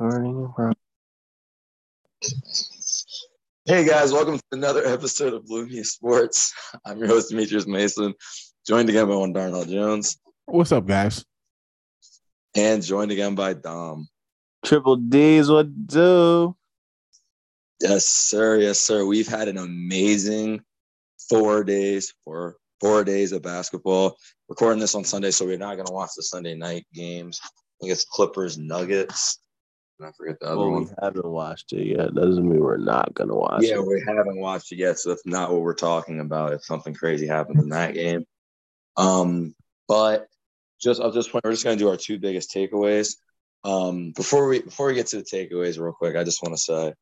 Starting from Hey guys, welcome to another episode of Bloomy Sports. I'm your host Demetrius Mason, joined again by one Darnell Jones, What's up, guys? and joined again by Dom. Triple D's what do? Yes, sir. Yes, sir. We've had an amazing four days, four four days of basketball. Recording this on Sunday, so we're not gonna watch the Sunday night games. I think it's Clippers Nuggets. And I forget the other Well, one. we haven't watched it yet. Doesn't mean we're not gonna watch Yeah, it. Yeah, we haven't watched it yet, so that's not what we're talking about. If something crazy happens in that game, um, but just at this point, we're just gonna do our two biggest takeaways. Um, before we before we get to the takeaways, real quick, I just want to say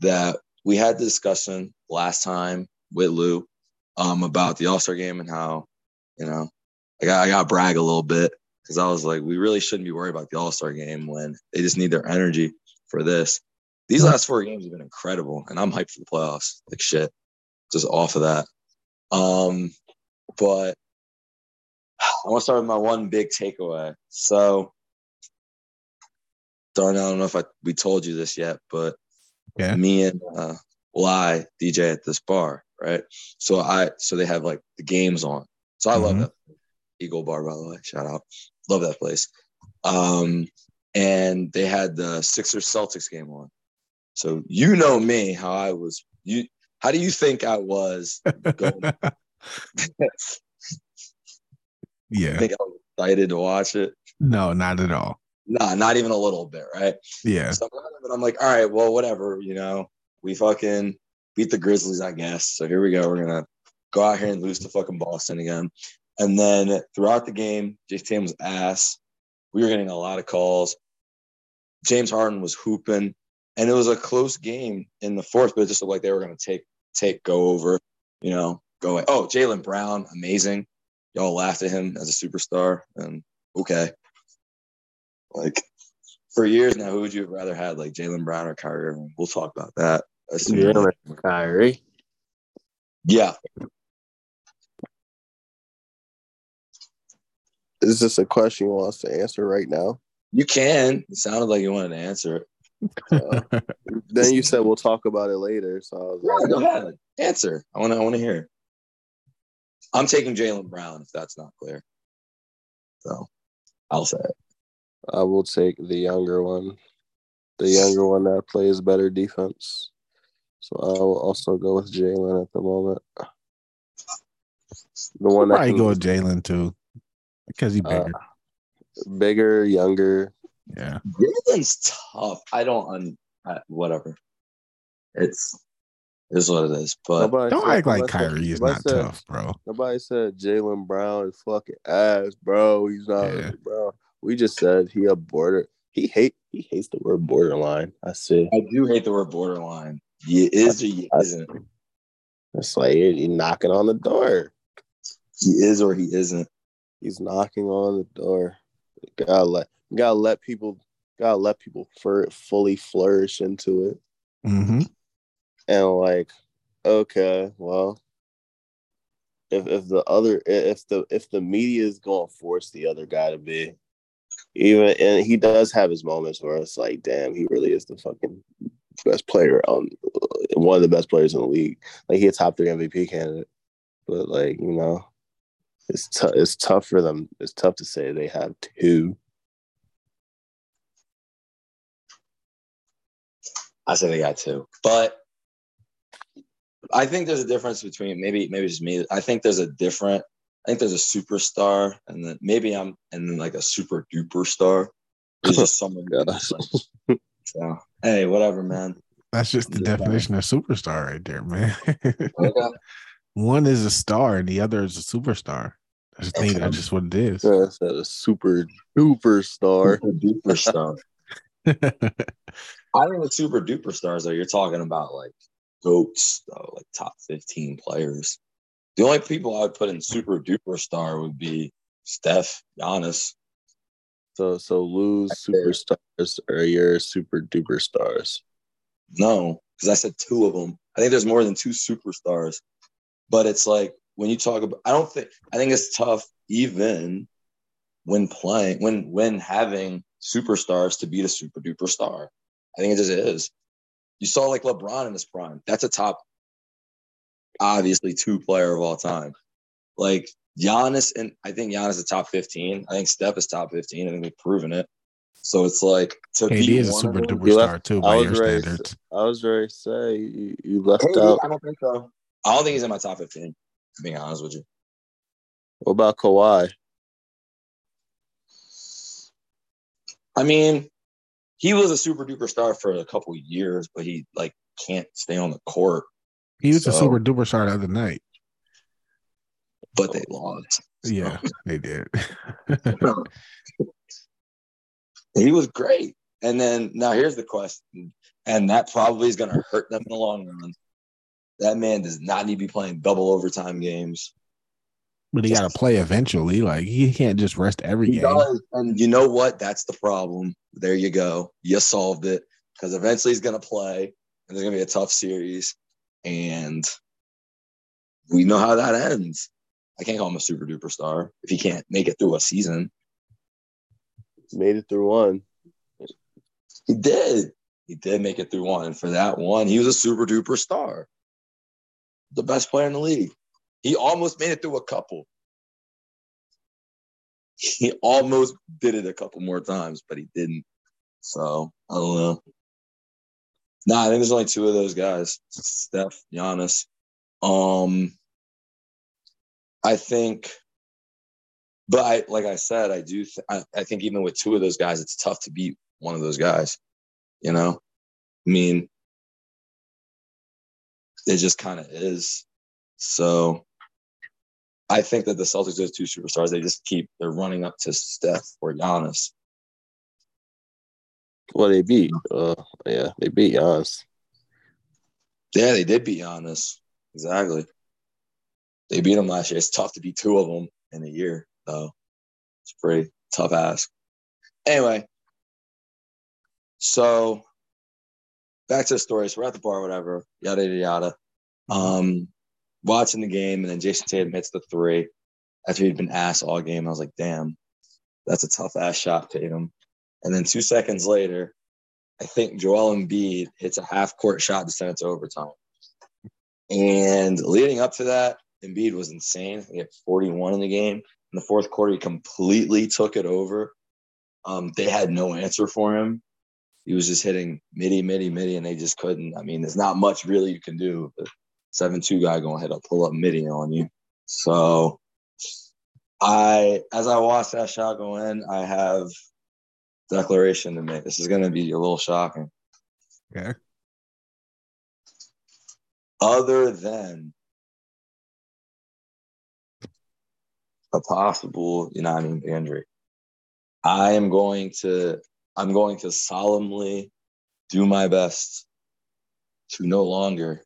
that we had the discussion last time with Lou um, about the All Star game and how you know I got I got brag a little bit because I was like, we really shouldn't be worried about the All Star game when they just need their energy for this. These last four games have been incredible, and I'm hyped for the playoffs. Like shit, just off of that. Um, but I want to start with my one big takeaway. So, Darnell, I don't know if I we told you this yet, but Yeah. me and uh, Lie DJ at this bar, right? So I so they have like the games on. So I love Mhm. that Eagle Bar, by the way. Shout out, love that place. Um, and they had the Sixers Celtics game on. So you know me, how I was. You, how do you think I was? Going, yeah. think I was excited to watch it? No, not at all. Nah, not even a little bit, right? Yeah. So I'm, I'm like, all right, well, whatever, you know, we fucking beat the Grizzlies, I guess. So here we go. We're gonna go out here and lose to fucking Boston again. And then throughout the game, Jayson Tatum was ass. We were getting a lot of calls. James Harden was hooping, and it was a close game in the fourth, but it just looked like they were gonna take take go over, you know, go. Oh, Jaylen Brown, amazing. Y'all laughed at him as a superstar, and okay. Like for years now, who would you have rather had, like Jaylen Brown or Kyrie Irving? We'll talk about that. as soon as- Yeah, Kyrie. yeah. Is this a question you want us to answer right now? You can. It sounded like you wanted to answer it. Uh, then you said we'll talk about it later. So I was Yeah, go ahead. Answer. I want to. I want to hear. I'm taking Jaylen Brown if that's not clear. So I'll say it. I will take the younger one, the younger one that plays better defense. So I will also go with Jaylen at the moment. The one that Probably can, go with Jaylen too. Because he Uh, bigger. bigger, younger. yeah. Jaylen's tough. I don't. Un, I, whatever. It's is what it is. But Nobody Don't said- act like nobody said- Kyrie is not said- tough, bro. Nobody said Jaylen Brown is fucking ass, bro. He's not, Yeah. bro. We just said he a border. He hate. He hates the word borderline. I see. I do hate the word borderline. You is or you isn't. It's like he knocking on the door. He is or he isn't. He's knocking on the door. Gotta let gotta let people gotta let people for fully flourish into it. hmm And like, okay, well, if if the other if the if the media is gonna force the other guy to be, even and he does have his moments where it's like, damn, he really is the fucking best player on one of the best players in the league. Like he a top three MVP candidate, but like you know, it's tough. It's tough for them. It's tough to say they have two. I say they got two, but I think there's a difference between maybe maybe just me. I think there's a different. I think there's a superstar, and then maybe I'm and then like a super duper star. There's just someone. who Gosh. like- so hey, whatever, man. That's just the Yeah. definition of superstar right there, man. Okay. One is a star and the other is a superstar. I just think that's just what it is. That's a super duper star. Super duper star. I think with super duper stars, though, you're talking about like goats, though, like top 15 players. The only people I would put in super duper star would be Steph, Giannis. So so lose superstars or your super duper stars. No, because I said two of them. I think there's more than two superstars. But it's like when you talk about, I don't think, I think it's tough even when playing, when when having superstars to beat a super duper star. I think it just is. You saw like LeBron in his prime. That's a top, obviously, two player of all time. Like Giannis, and I think Giannis is top 15. I think Steph is top 15. I think they've proven it. So it's like to KD beat is a super duper star left- too I by was your ready standards. I was ready to say you, you left KD, out. I don't think so. I don't think he's in my top 15, being honest with you. What about Kawhi? I mean, he was a super duper star for a couple years, but he like can't stay on the court. He was a super duper star the other night. But they lost. Yeah, they did. he was great. And then now here's the question, and that probably is going to hurt them in the long run. That man does not need to be playing double overtime games. but he got to play eventually. Like he can't just rest every He game. does, and you know what? That's the problem. There you go. You solved it because eventually he's going to play, and there's going to be a tough series, and we know how that ends. I can't call him a super duper star if he can't make it through a season. Made it through one. He did. He did make it through one. And for that one, he was a super duper star. The best player in the league. He almost made it through a couple. He almost did it a couple more times, but he didn't. So I don't know. Nah, I think there's only two of those guys. Steph, Giannis. Um I think but I like I said, I do th- I, I think even with two of those guys, it's tough to beat one of those guys. You know, I mean, it just kind of is. So I think that the Celtics, those two superstars, they just keep they're running up to Steph or Giannis. Well, they beat. Uh, yeah, they beat Giannis. Yeah, they did beat Giannis. Exactly. They beat him last year. It's tough to beat two of them in a year, though. It's a pretty tough ask. Anyway, so back to the story. So we're at the bar, whatever, yada yada yada. Um, watching the game, and then Jayson Tatum hits the three after he'd been ass all game. I was like, damn, that's a tough ass shot, Tatum. And then two seconds later, I think Joel Embiid hits a half court shot to send it to overtime. And leading up to that, Embiid was insane. He had 41 in the game. In the fourth quarter, he completely took it over. Um, they had no answer for him. He was just hitting midi, midi, midi, and they just couldn't. I mean, there's not much really you can do. The 7 2 guy going to hit a pull up midi on you. So, I, as I watch that shot go in, I have declaration to make. This is going to be a little shocking. Okay. Other than a possible, you know, I mean, injury, I am going to, I'm going to solemnly do my best to no longer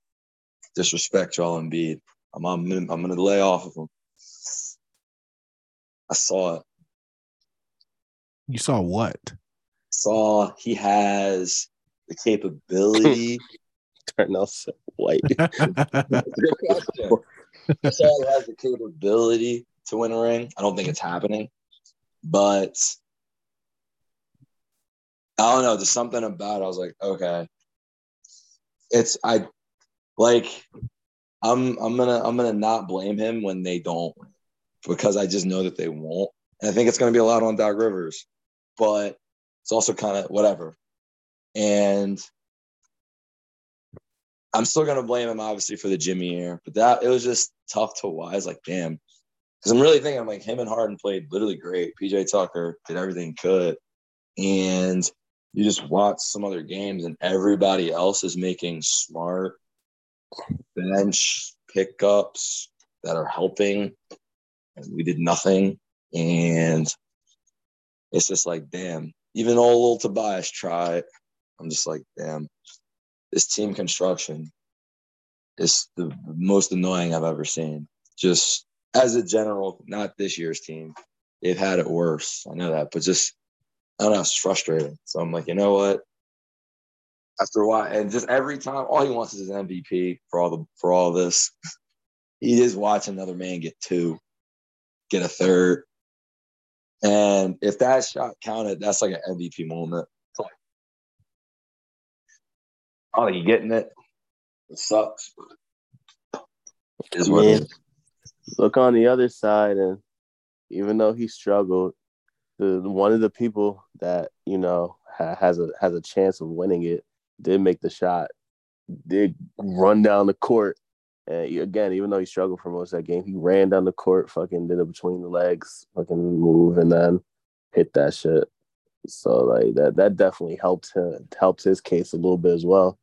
disrespect Joel Embiid. I'm, I'm, gonna- I'm going to lay off of him. I saw it. You saw what? Saw he has the capability. Darnell said white. Good question. I saw he has the capability to win a ring. I don't think it's happening, but I don't know. There's something about it. I was like, okay, it's I like I'm I'm gonna I'm gonna not blame him when they don't because I just know that they won't, and I think it's gonna be a lot on Doc Rivers, but it's also kind of whatever, and I'm still gonna blame him obviously for the Jimmy year, but that it was just tough to wise. Like, damn, because I'm really thinking I'm like him and Harden played literally great. PJ Tucker did everything he could, and you just watch some other games and everybody else is making smart bench pickups that are helping, and we did nothing. And it's just like, damn. Even old little Tobias tried. I'm just like, damn this team construction is the most annoying I've ever seen. Just as a general, not this year's team. They've had it worse. I know that, but just I don't know, it's frustrating. So I'm like, you know what? After a while, and just every time, all he wants is an MVP for all the for all this. He is watching another man get two, get a third. And if that shot counted, that's like an MVP moment. Like, oh, you getting it? It sucks, but it is what is. Look on the other side, and even though he struggled, the one of the people that you know ha, has a has a chance of winning it did make the shot, did run down the court, and he- again, even though he struggled for most of that game, he ran down the court, fucking did it between the legs, fucking move, and then hit that shit. So like that that definitely helped him helped his case a little bit as well.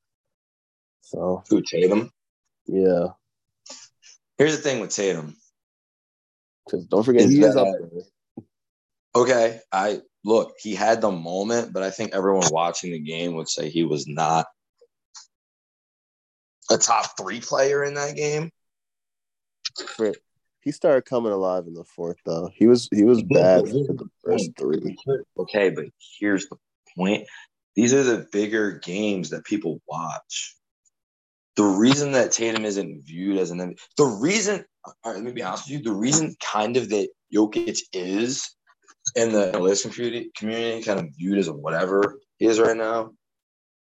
So Who Tatum? yeah, Here's the thing with Tatum. because don't forget he is up there. Okay, I look, he had the moment, but I think everyone watching the game would say he was not a top three player in that game. for he started coming alive in the fourth though. He was he was bad for the first three. Okay, but here's the point. These are the bigger games that people watch. The reason that Tatum isn't viewed as an the reason all right, let me be honest with you, the reason kind of that Jokic is in the analytics community, community kind of viewed as whatever he is right now.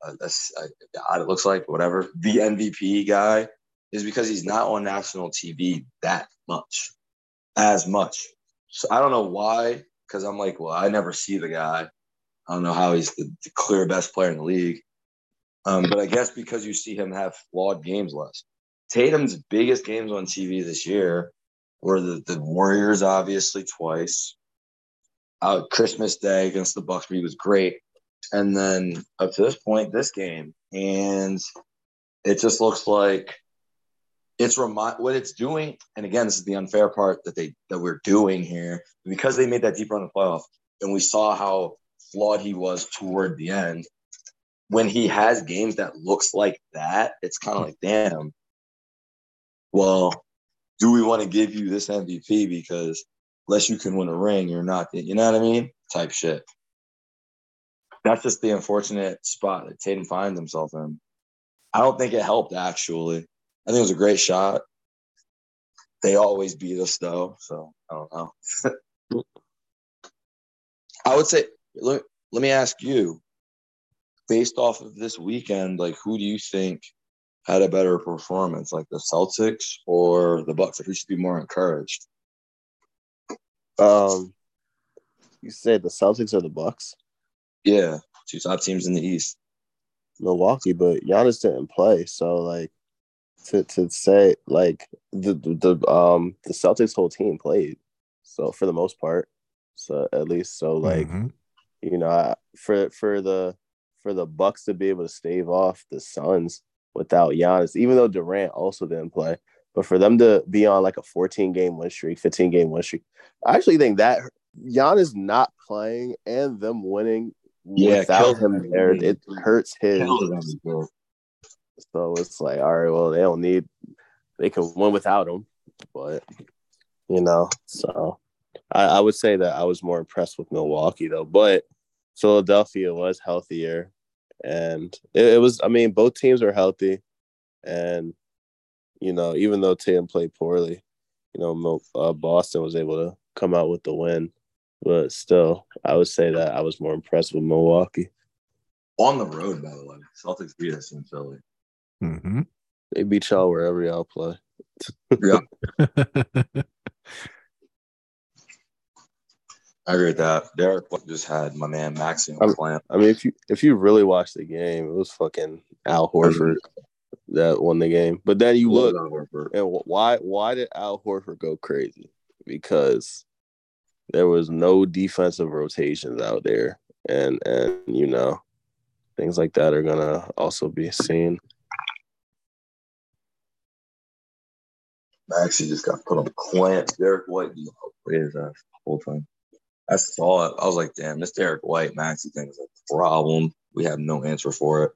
Uh, that's uh, odd it looks like whatever the MVP guy is because he's not on national TV that much, as much. So I don't know why, because I'm like, well, I never see the guy. I don't know how he's the, the clear best player in the league. Um, but I guess because you see him have flawed games less. Tatum's biggest games on TV this year were the, the Warriors, obviously twice. Uh, Christmas Day against the Bucks, he was great, and then up to this point, this game, and it just looks like it's remind what it's doing. And again, this is the unfair part that they that we're doing here because they made that deep run in the playoff, and we saw how flawed he was toward the end. When he has games that looks like that, it's kind of like, damn. Well, do we want to give you this MVP because unless you can win a ring, you're not, you know what I mean? Type shit. That's just the unfortunate spot that Tatum finds himself in. I don't think it helped actually. I think it was a great shot. They always beat us though, so I don't know. I would say let, let me ask you, based off of this weekend, like who do you think had a better performance, like the Celtics or the Bucks? If we should be more encouraged. Um, you said the Celtics or the Bucks, Yeah, two top teams in the East. Milwaukee, but Giannis didn't play, so like to to say like the the, the um the Celtics whole team played, so for the most part, so at least so like Mhm. you know I- for for the for the Bucks to be able to stave off the Suns without Giannis, even though Durant also didn't play, but for them to be on like a 14 game win streak, 15 game win streak, I actually think that Giannis not playing and them winning Yeah, without him there, it hurts his. So it's like, all right, well, they don't need, they can win without him, but you know, so I, I would say that I was more impressed with Milwaukee though, but Philadelphia was healthier, and it, it was. I mean, both teams were healthy, and you know, even though Tatum played poorly, you know, uh, Boston was able to come out with the win, but still, I would say that I was more impressed with Milwaukee. On the road, by the way. Celtics beat us in Philly. Mhm. They beat y'all wherever y'all play. yeah. I agree with that. Derrick just had my man Maxey on I'm- I mean, if you if you really watch the game, it was fucking Al Horford that won the game. But then you look and why why did Al Horford go crazy? Because there was no defensive rotations out there, and and you know things like that are gonna also be seen. Maxey just got put on clamp. Derrick White ass the whole time. I saw it. I was like, damn, this Derrick White Maxey thing is a problem. We have no answer for it.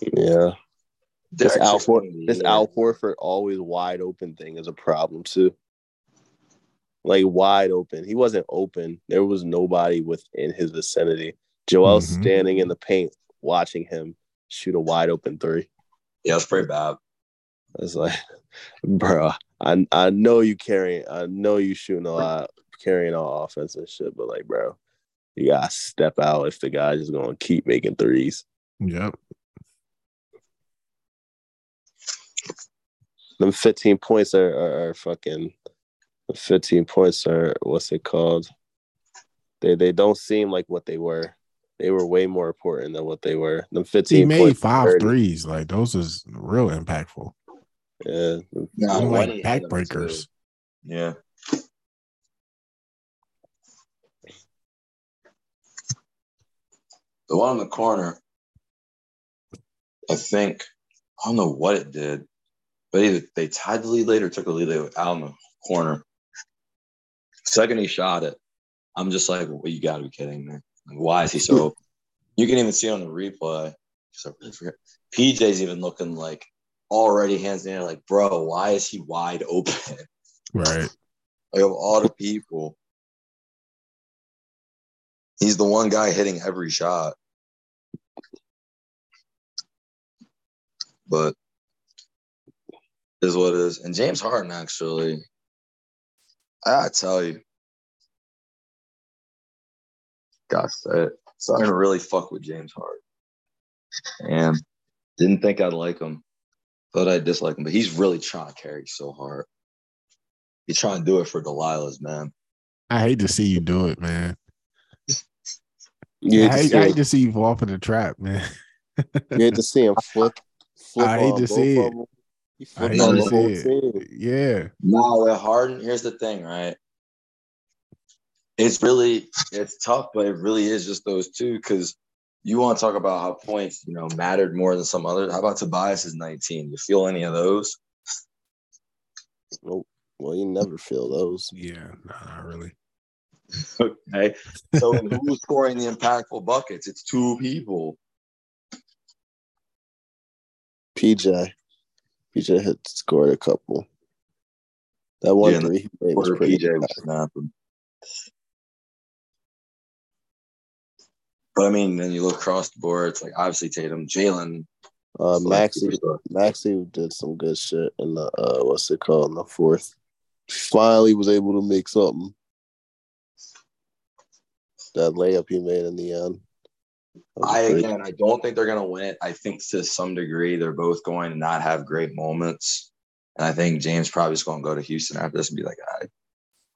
Yeah, this Derrick's Al just Hor- one of the this years. Al Horford always wide open thing is a problem too. Like wide open, he wasn't open. There was nobody within his vicinity. Joel Mhm. standing in the paint watching him shoot a wide open three. Yeah, it's pretty bad. It's like, bro, I I know you carrying, I know you shooting a lot carrying all offense and shit, but like, bro, you gotta step out if the guy's just gonna keep making threes. Yep. Them 15 points are, are, are fucking 15 points are what's it called? They they don't seem like what they were. They were way more important than what they were. Them 15 He made points, five 30. threes. Like those is real impactful. Yeah. Nah, Them, like he hit them, backbreakers. Yeah. The one in the corner, I think, I don't know what it did, but either they tied the lead later, took the lead later out in the corner. Second he shot it, I'm just like, well, you got to be kidding me. Like, why is he so open? You can even see on the replay. So I forget. PJ's even looking like already hands in like, bro, why is he wide open? Right. Like of all the people, he's the one guy hitting every shot. But is what it is. And James Harden actually, I tell you, gotta say it. Starting to really fuck with James Harden. And didn't think I'd like him. Thought I'd dislike him, but he's really trying to carry so hard. He's trying to do it for Delilah's, man. I hate to see you do it, man. You I hate, to see I hate to see you fall for the trap, man. you hate to see him flip. flip I hate to see it. them. He I flipped hate on the whole team. Yeah. No, with Harden, here's the thing, right? It's really it's tough, but it really is just those two because you want to talk about how points, you know, mattered more than some others. How about Tobias is 19? You feel any of those? Nope. Well, you never feel those. Yeah. Not really. Okay. So who's scoring the impactful buckets? It's two people. PJ. PJ had scored a couple. That one Yeah, three he made was pretty. PJ was snapping. But I mean, then you look across the board, it's like obviously Tatum, Jaylen, Uh, Maxey. Maxey did some good shit in the uh, what's it called in the fourth. Finally, was able to make something. That layup he made in the end. That was I again, I don't think they're going to win it. I think to some degree they're both going to not have great moments, and I think James probably is going to go to Houston after this and be like, I,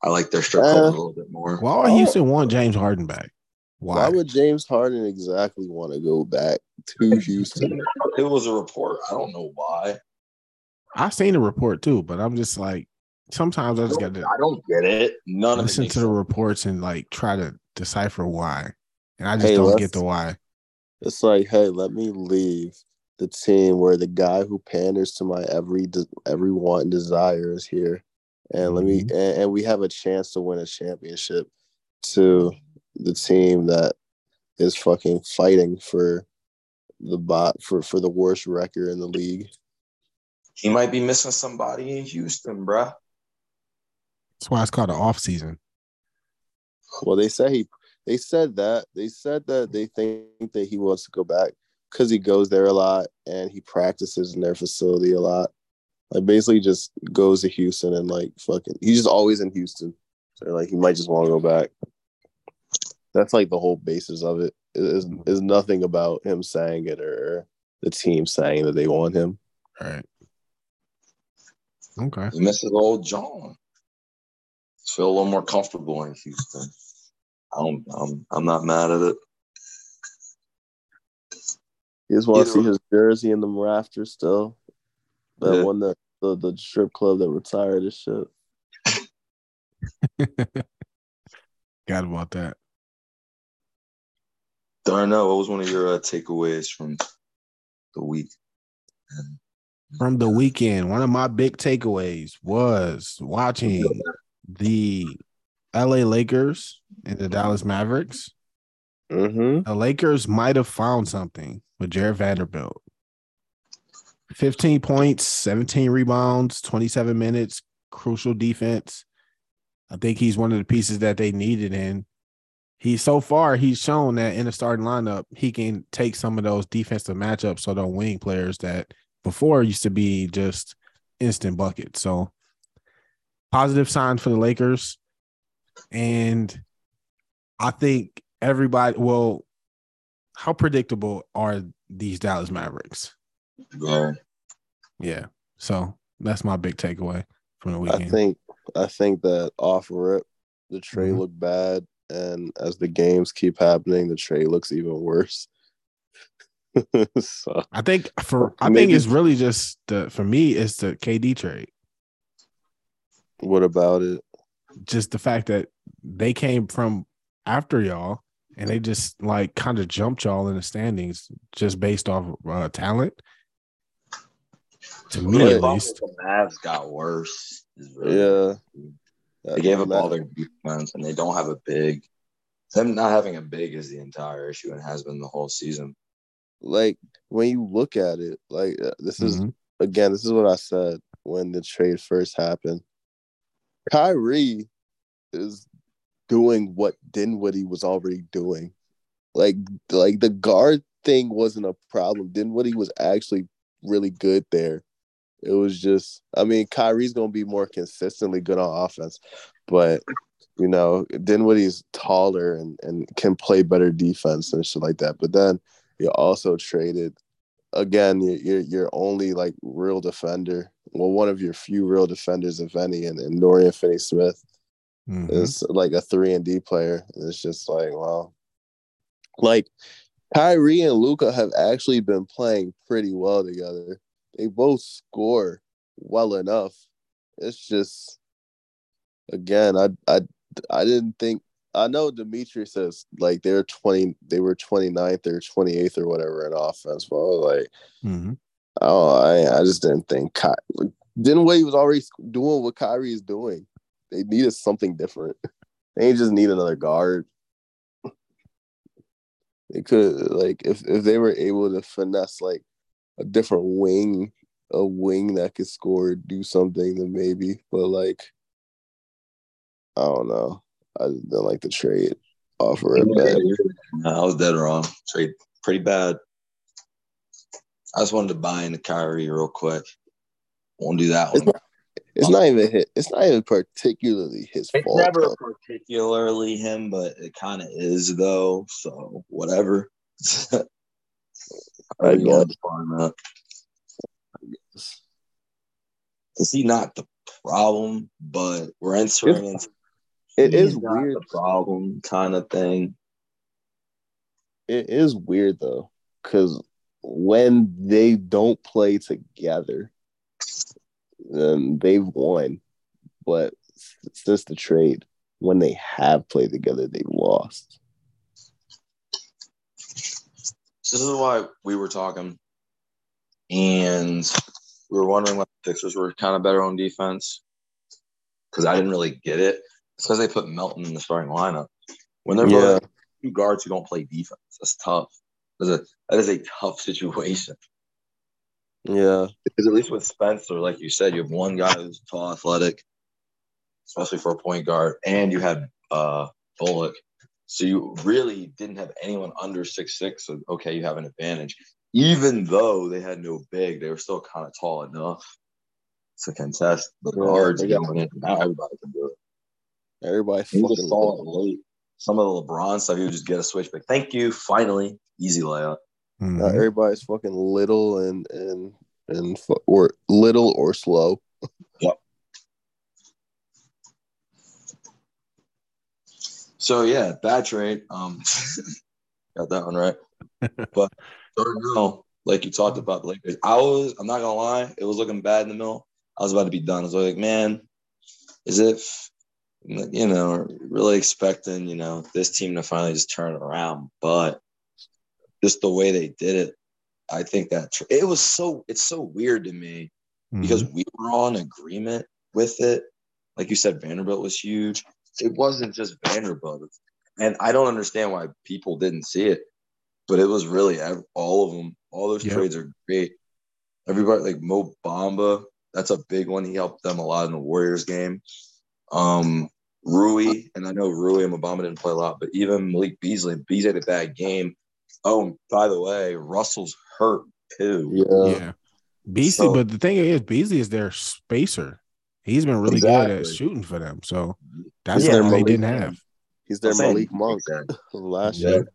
I like their strip Uh, a little bit more. Why would. Houston want James Harden back? Why? Why would James Harden exactly want to go back to Houston? It was a report. I don't know why. I've seen the report too, but I'm just like sometimes I I just got to I don't get it. None of it listen to the reports and like try to decipher why. And I just Hey, don't get the why. It's like, hey, let me leave the team where the guy who panders to my every de- every want and desire is here, and let me Mhm. and, and we have a chance to win a championship to the team that is fucking fighting for the bot for for the worst record in the league. He might be missing somebody in Houston, bruh. That's why it's called an off season. Well, they say he they said that they said that they think that he wants to go back because he goes there a lot and he practices in their facility a lot. Like basically just goes to Houston and like fucking he's just always in Houston. So like he might just want to go back. That's like the whole basis of it. Is is nothing about him saying it or the team saying that they want him. Right. Okay. He misses old John. Feel a little more comfortable in Houston. I don't, I'm, I'm not mad at it. He just want to see his jersey in the rafters still. That Yeah. one that the, the strip club that retired his shit. Got about that. Darnell, what was one of your uh, takeaways from the week? From the weekend, one of my big takeaways was watching the LA Lakers and the Dallas Mavericks. Mm-hmm. The Lakers might have found something with Jarred Vanderbilt. 15 points, 17 rebounds, 27 minutes, crucial defense. I think he's one of the pieces that they needed. And he so far he's shown that in the starting lineup, he can take some of those defensive matchups so the wing players that before used to be just instant buckets. So positive sign for the Lakers. And I think everybody, well, how predictable are these Dallas Mavericks? Bro. Yeah. So that's my big takeaway from the weekend. I think I think that off rip, the trade Mhm. looked bad, and as the games keep happening, the trade looks even worse. so I think for I think it's really just the for me it's the KD trade. what about it? Just the fact that they came from after y'all and they just like kind of jumped y'all in the standings just based off uh, talent. To me, Right. at least. The Mavs got worse. really- Yeah. They gave up all their defense, and they don't have a big. Them not having a big is the entire issue, and has been the whole season. like when you look at it, like uh, this is Mhm. again, this is what I said when the trade first happened. Kyrie is doing what Dinwiddie was already doing. Like like the guard thing wasn't a problem. Dinwiddie was actually really good there. It was just I mean, Kyrie's gonna be more consistently good on offense, but you know, Dinwiddie's taller and, and can play better defense and shit like that. But then you also traded again, you're, you're your only like real defender. Well, one of your few real defenders, if any, and, and Dorian Finney Smith Mhm. is like a three and D player. It's just like, wow. Like Kyrie and Luka have actually been playing pretty well together. They both score well enough. It's just again, I I I didn't think I know Dimitri says like they're 20 they were 29th or 28th or whatever in offense, but I was like, Mhm. oh, I, I just didn't think Ky- Dinwiddie was already doing what Kyrie is doing. They needed something different. They just need another guard. They could like if if they were able to finesse like a different wing, a wing that could score, do something, then maybe. But like, I don't know. I didn't like the trade offer it bad. No, I was dead wrong. Trade pretty bad. I just wanted to buy into Kyrie real quick. Won't do that one. It's oh. not even hit. It's not even particularly his It's fault. It's never though. particularly him, but it kind of is though. So whatever. I I guess. guess. That. Is he not the problem? But we're entering into It he's is not weird. the problem kind of thing. It is weird though, because when they don't play together, then they've won. But since the trade, when they have played together, they've lost. So this is why we were talking, and we were wondering why the Sixers were kind of better on defense because I didn't really get it. It's because they put Melton in the starting lineup when they're Yeah. both two guards who don't play defense. That's tough. That's a, that is a tough situation Yeah, because at least with Spencer, like you said, you have one guy who's tall, athletic, especially for a point guard, and you had uh, Bullock. So you really didn't have anyone under six six. So okay, you have an advantage. Even though they had no big, they were still kind of tall enough to contest the Yeah, guards they going in. Now everybody can do it. everybody fucking just saw it late. Some of the LeBron stuff, you would just get a switch back. Thank you, finally, easy layup. Mhm. Now everybody's fucking little and and and fu- or little or slow. Yep. So yeah, bad trade. Um, got that one right. but third middle, like you talked about the Lakers, I was. I'm not gonna lie, it was looking bad in the middle. I was about to be done. I was like, man, is if You know, really expecting you know this team to finally just turn around, but just the way they did it, I think that tr- it was so. It's so weird to me because we were on agreement with it. Like you said, Vanderbilt was huge. It wasn't just Vanderbilt, and I don't understand why people didn't see it. But it was really all of them. All those Yep. trades are great. Everybody like Mo Bamba, that's a big one. He helped them a lot in the Warriors game. Um, Rui, and I know Rui and Mo Bamba didn't play a lot, but even Malik Beasley, Beasley had a bad game. Oh, by the way, Russell's hurt too. Yeah, yeah. Beasley, So- but the thing is, Beasley is their spacer. He's been really good at shooting for them. So that's Yeah, something they didn't have. He's their I'm Malik Monk last Yeah. year.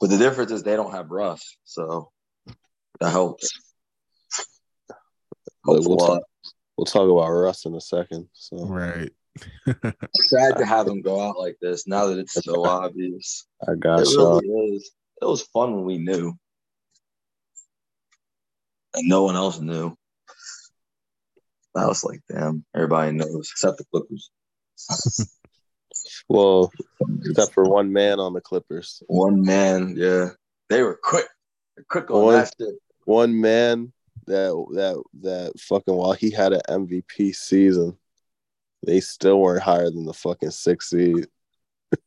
But the difference is they don't have Russ, so that helps. But Helps we'll lot. talk, we'll talk about Russ in a second. So Right. Sad to have him go out like this now that it's so obvious. I got it really is. It was fun when we knew, and no one else knew. I was like, damn, everybody knows except the Clippers. Well, except for one man on the Clippers. One man, yeah, they were quick, They're quick on One- that shit. One man that that that fucking while he had an MVP season, they still weren't higher than the fucking six seed.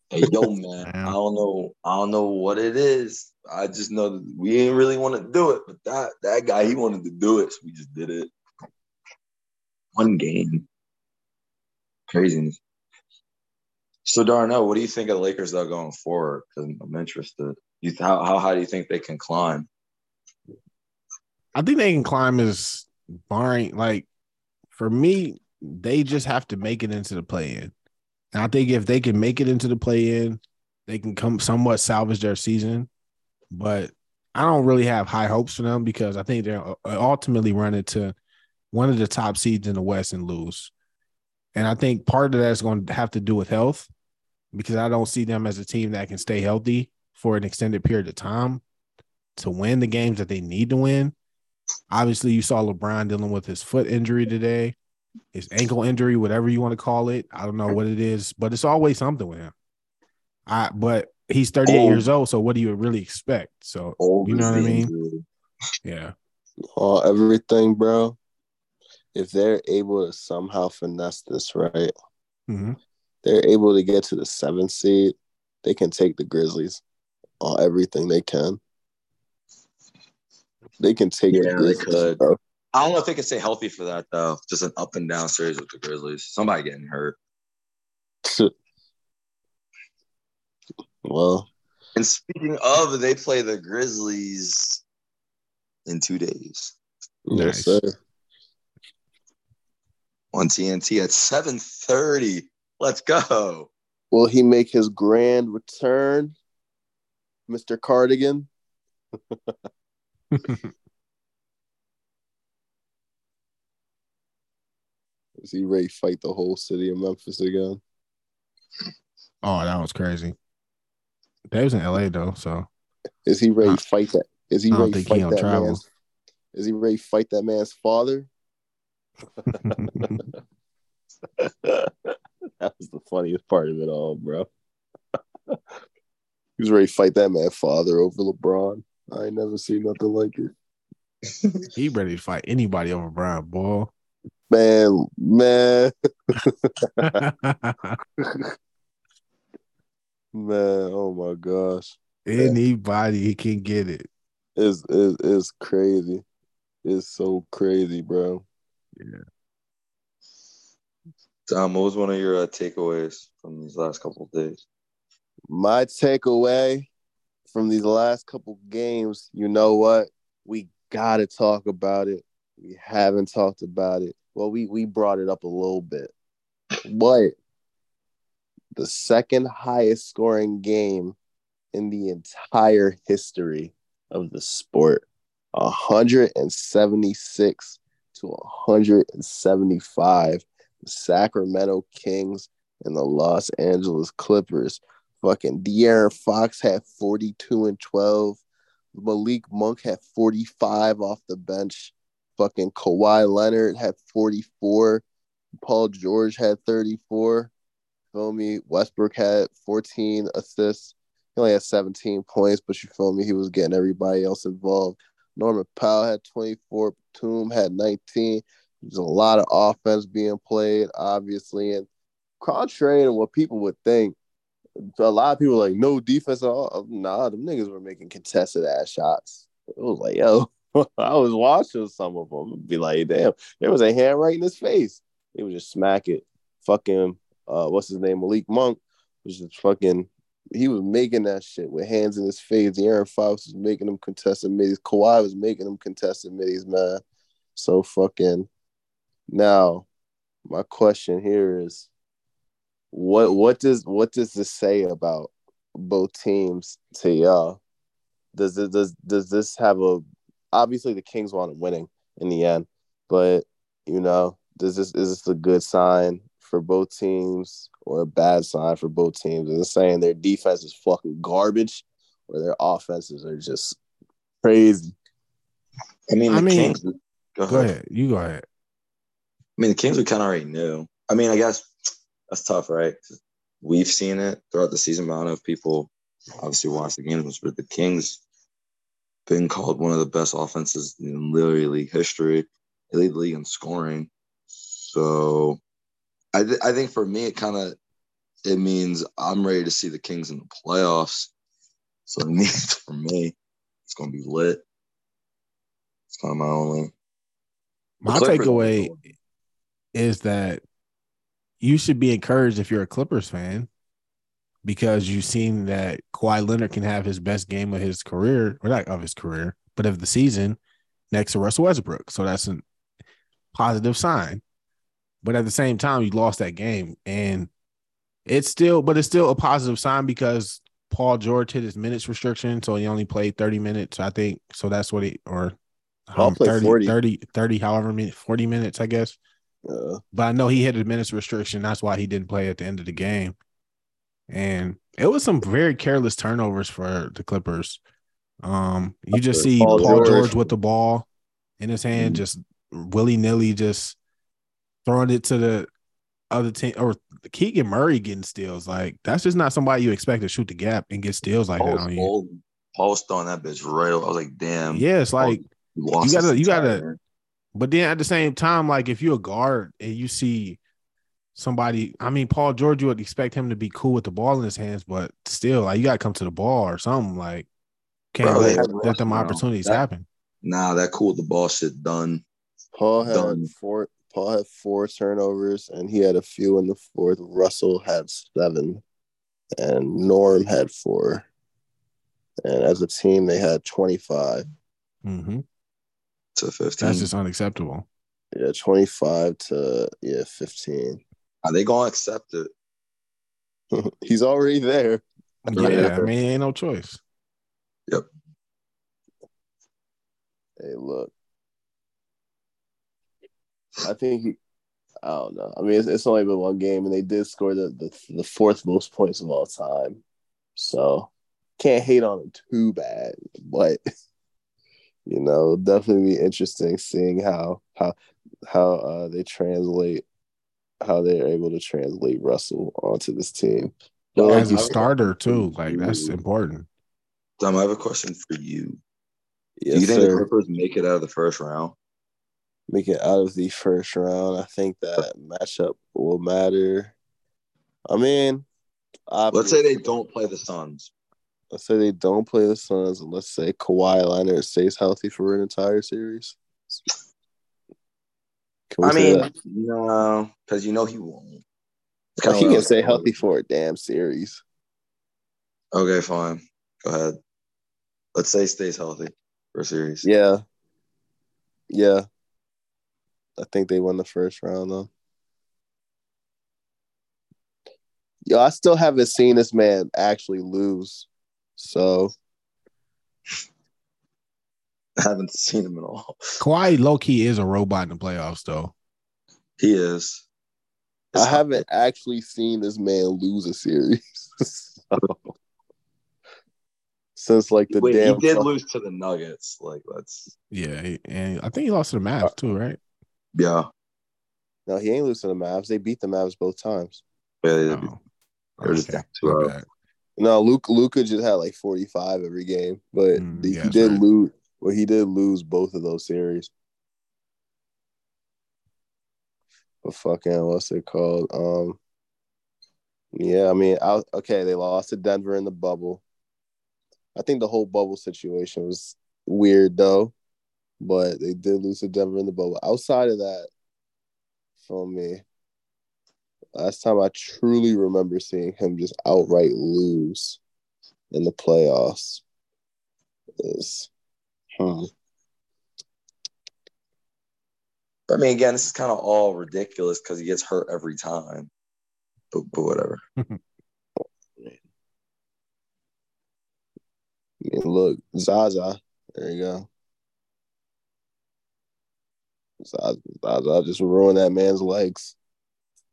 Hey, yo, man, Damn. I don't know, I don't know what it is. I just know that we didn't really want to do it, but that that guy, he wanted to do it, so we just did it. One game, craziness. So Darnell, what do you think of the Lakers though going forward? Because I'm interested. You how how high do you think they can climb? I think they can climb as barring like for me, they just have to make it into the play in. And I think if they can make it into the play in, they can come somewhat salvage their season. But I don't really have high hopes for them because I think they're uh, ultimately run into one of the top seeds in the West and lose. And I think part of that is going to have to do with health because I don't see them as a team that can stay healthy for an extended period of time to win the games that they need to win. Obviously, you saw LeBron dealing with his foot injury today, his ankle injury, whatever you want to call it. I don't know what it is, but it's always something with him. I but he's 38 Old. years old, so what do you really expect? So Old You know what I mean? injury. yeah, All everything, bro. If they're able to somehow finesse this right, Mhm. they're able to get to the seventh seed, they can take the Grizzlies on everything they can. They can take the Yeah, they Grizzlies. could. bro. I don't know if they can stay healthy for that though. Just an up and down series with the Grizzlies. Somebody getting hurt. well, And speaking of, they play the Grizzlies in two days Nice. yes, sir. on TNT at 7:30. Let's go. Will he make his grand return, Mr. Cardigan? Is he ready to fight the whole city of Memphis again? Oh, that was crazy. They was in LA though, so Is he ready to fight that? Is he ready to fight that travel. man's? Is he ready to fight that man's father? that was the funniest part of it all, bro. he was ready to fight that man's father over LeBron. I ain't never seen nothing like it. he ready to fight anybody over Brian, boy. Man, man, man, oh my gosh. anybody he can get it. It's, it's, it's crazy. It's so crazy, bro. Yeah. Tom, what was one of your uh, takeaways from these last couple of days? My takeaway from these last couple games, you know what? We got to talk about it. We haven't talked about it. Well, we we brought it up a little bit. But the second highest scoring game in the entire history of the sport, 176 to 175. The Sacramento Kings and the Los Angeles Clippers Fucking De'Aaron Fox had 42 and 12. Malik Monk had 45 off the bench. Fucking Kawhi Leonard had 44. Paul George had 34. Feel me? Westbrook had 14 assists. He only had 17 points, but you feel me? He was getting everybody else involved. Norman Powell had 24. Batum had 19. There's a lot of offense being played, obviously. And contrary to what people would think, a lot of people like no defense at all. Nah, them niggas were making contested ass shots. It was like, yo, I was watching some of them. Be like, damn, there was a hand right in his face. He would just smack it. Fucking, uh, what's his name? Malik Monk was just fucking. He was making that shit with hands in his face. De'Aaron Fox was making them contested middies. Kawhi was making them contested middies, man. So fucking Now, my question here is, what what does what does this say about both teams to y'all? Does it does does this have a obviously the Kings wanted winning in the end, but you know, does this is this a good sign for both teams or a bad sign for both teams? Is it saying their defense is fucking garbage or their offenses are just crazy? I mean, I the mean- Kings. Go, Go ahead. ahead. You go ahead. I mean, the Kings we kind of already knew. I mean, I guess that's tough, right? We've seen it throughout the season, but I don't know if people obviously watch the games. But the Kings been called one of the best offenses in literally league history. They lead league in scoring. So, I th- I think for me, it kind of it means I'm ready to see the Kings in the playoffs. So it means for me, it's gonna be lit. It's kind of my only. My takeaway is that you should be encouraged if you're a Clippers fan because you've seen that Kawhi Leonard can have his best game of his career, or not of his career, but of the season next to Russell Westbrook. So that's a positive sign. But at the same time, you lost that game. And it's still, but it's still a positive sign because Paul George hit his minutes restriction. So he only played 30 minutes, I think. So that's what he, or um, played 30, 40. 30, 30, however many, 40 minutes, I guess. Uh, But I know he hit his minutes restriction. That's why he didn't play at the end of the game. And it was some very careless turnovers for the Clippers. Um, you just see Paul George. George. with the ball in his hand, Mhm. just willy nilly, just throwing it to the other team or Keegan Murray getting steals. Like that's just not somebody you expect to shoot the gap and get steals like Paul that on you. Paul was throwing that bitch right. I was like, damn. Yeah, it's like you gotta- you gotta- But then at the same time, like if you're a guard and you see somebody, I mean, Paul George, you would expect him to be cool with the ball in his hands, but still, like you gotta come to the ball or something. Like can't Bro, let, had let Russ them around. opportunities That- happen. Nah, that cool with the ball shit done. Paul had Done. four. Paul had four turnovers, and he had a few in the fourth. Russell had seven, and Norm had four. And as a team, they had twenty-five. hmm To 15. That's just unacceptable. Yeah, twenty-five to yeah, fifteen. Are they gonna accept it? He's already there. Yeah, Yeah. I mean, ain't no choice. Yep. Hey, look. I think he. I don't know. I mean, it's, it's only been one game, and they did score the, the the fourth most points of all time. So can't hate on him too bad, but you know, definitely be interesting seeing how how how uh, they translate how they're able to translate Russell onto this team. But like As you a starter too, like that's important. Dom, I have a question for you. yes, Do you think the sir. Clippers make it out of the first round? make it out of the first round. I think that matchup will matter. I mean, Let's say they don't play the Suns. Let's say they don't play the Suns, and let's say Kawhi Leonard stays healthy for an entire series. I mean, that? no, because you know he won't. Well, he can stay healthy for a damn series. Okay, fine. Go ahead. Let's say he stays healthy for a series. Yeah, yeah. I think they won the first round though. Yo, I still haven't seen this man actually lose. So I haven't seen him at all. Kawhi low key is a robot in the playoffs, though. He is. I haven't actually seen this man lose a series. So, since like the Wait, damn he did fuck- lose to the Nuggets. Like, let's. Yeah, he- and I think he lost to the Mavs too, right? Yeah. No, he ain't losing the Mavs. They beat the Mavs both times. Yeah, they did. Oh, They were just okay. down two My No, Luke Luka just had like forty five every game, but Mm, he yeah, that's did right. lose. Well, he did lose both of those series. But fucking what's it called? Um, yeah, I mean, I, okay, they lost to Denver in the bubble. I think the whole bubble situation was weird though, but they did lose to Denver in the bubble. Outside of that, for me, last time I truly remember seeing him just outright lose in the playoffs is hmm. I mean, again, this is kind of all ridiculous because he gets hurt every time. But, but whatever. I mean, look, Zaza. There you go. Zaza, Zaza just ruined that man's legs.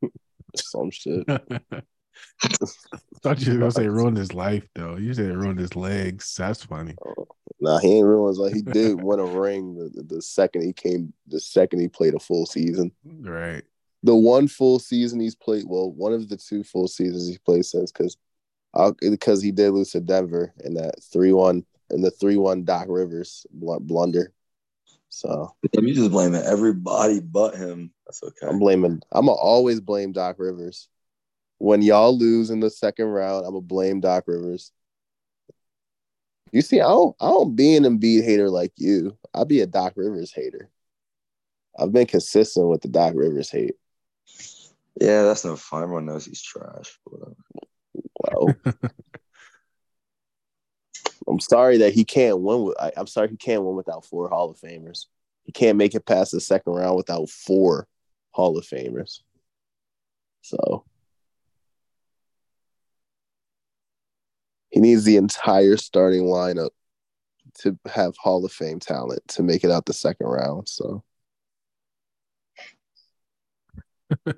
Some shit. thought you were gonna say ruined his life though. You said ruined his legs. That's funny. Oh, nah, he ain't ruined his life. He did win a ring the, the, the second he came. The second he played a full season. Right. The one full season he's played. Well, one of the two full seasons he's played since because because he did lose to Denver in that three one in the three one Doc Rivers bl- blunder. So Damn, you just blaming everybody but him. That's okay. I'm blaming. I'm gonna always blame Doc Rivers. When y'all lose in the second round, I'm gonna blame Doc Rivers. You see, I don't, I don't be an Embiid hater like you. I'll be a Doc Rivers hater. I've been consistent with the Doc Rivers hate. yeah, that's no fun. Everyone knows he's trash. Well, I'm sorry that he can't win. With, I, I'm sorry he can't win without four Hall of Famers. He can't make it past the second round without four Hall of Famers. So he needs the entire starting lineup to have Hall of Fame talent to make it out the second round. So I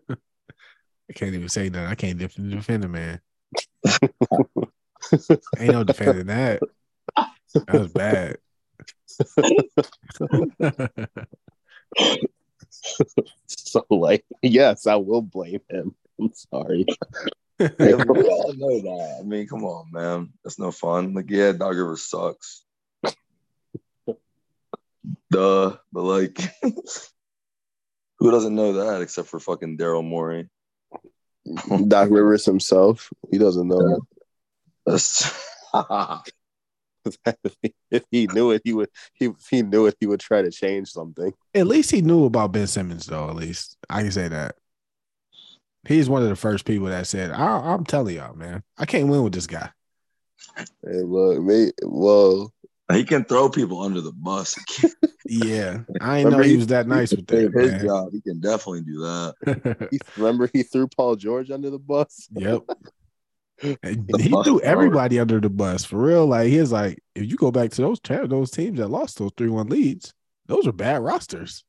can't even say that. I can't def- defend the man. Ain't no defending that. That was bad. so like yes, I will blame him. I'm sorry. Yeah, we all know that. I mean, come on, man. That's no fun. Like, yeah, Doc Rivers sucks. Duh. But like, who doesn't know that except for fucking Daryl Morey? Doc Rivers himself, he doesn't know. If he knew it, he would. He if he knew it, he would try to change something. At least he knew about Ben Simmons, though. At least I can say that. He's one of the first people that said, I- "I'm telling y'all, man, I can't win with this guy." Hey, look, me. Well, he can throw people under the bus. Yeah, I ain't know he he- was that nice with Save that. his Man. job. He can definitely do that. he, remember he threw Paul George under the bus. Yep. And he threw everybody under the bus for real. Like he was like, if you go back to those those teams that lost those three one leads, those are bad rosters.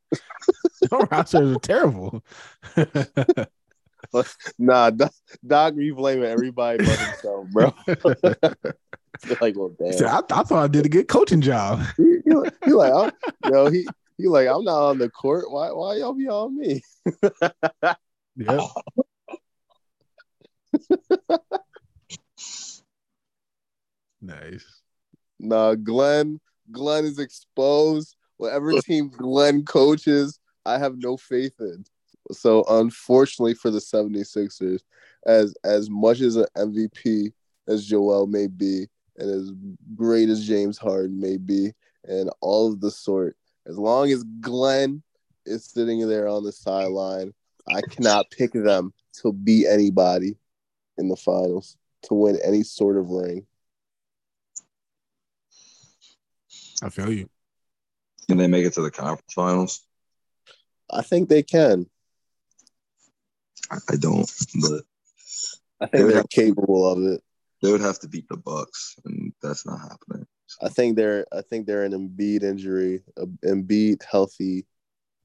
those rosters are terrible. Nah, Doc, Doc you blaming everybody but himself, bro. Like, well, said, damn. I, I thought I did a good coaching job. He, he, like- he like, I'm, yo, he he like, I'm not on the court. Why why y'all be on me? Yep. nice. Nah, Glenn, Glenn is exposed. Whatever team Glenn coaches, I have no faith in. So unfortunately for the 76ers, as as much as an MVP as Joel may be, and as great as James Harden may be, and all of the sort, as long as Glenn is sitting there on the sideline, I cannot pick them to beat anybody in the finals to win any sort of ring. I feel you. Can they make it to the conference finals? I think they can. I, I don't, but I They think would they're have- capable of it. they would have to beat the Bucks, and that's not happening. I think they're I think they're an Embiid injury, a Embiid healthy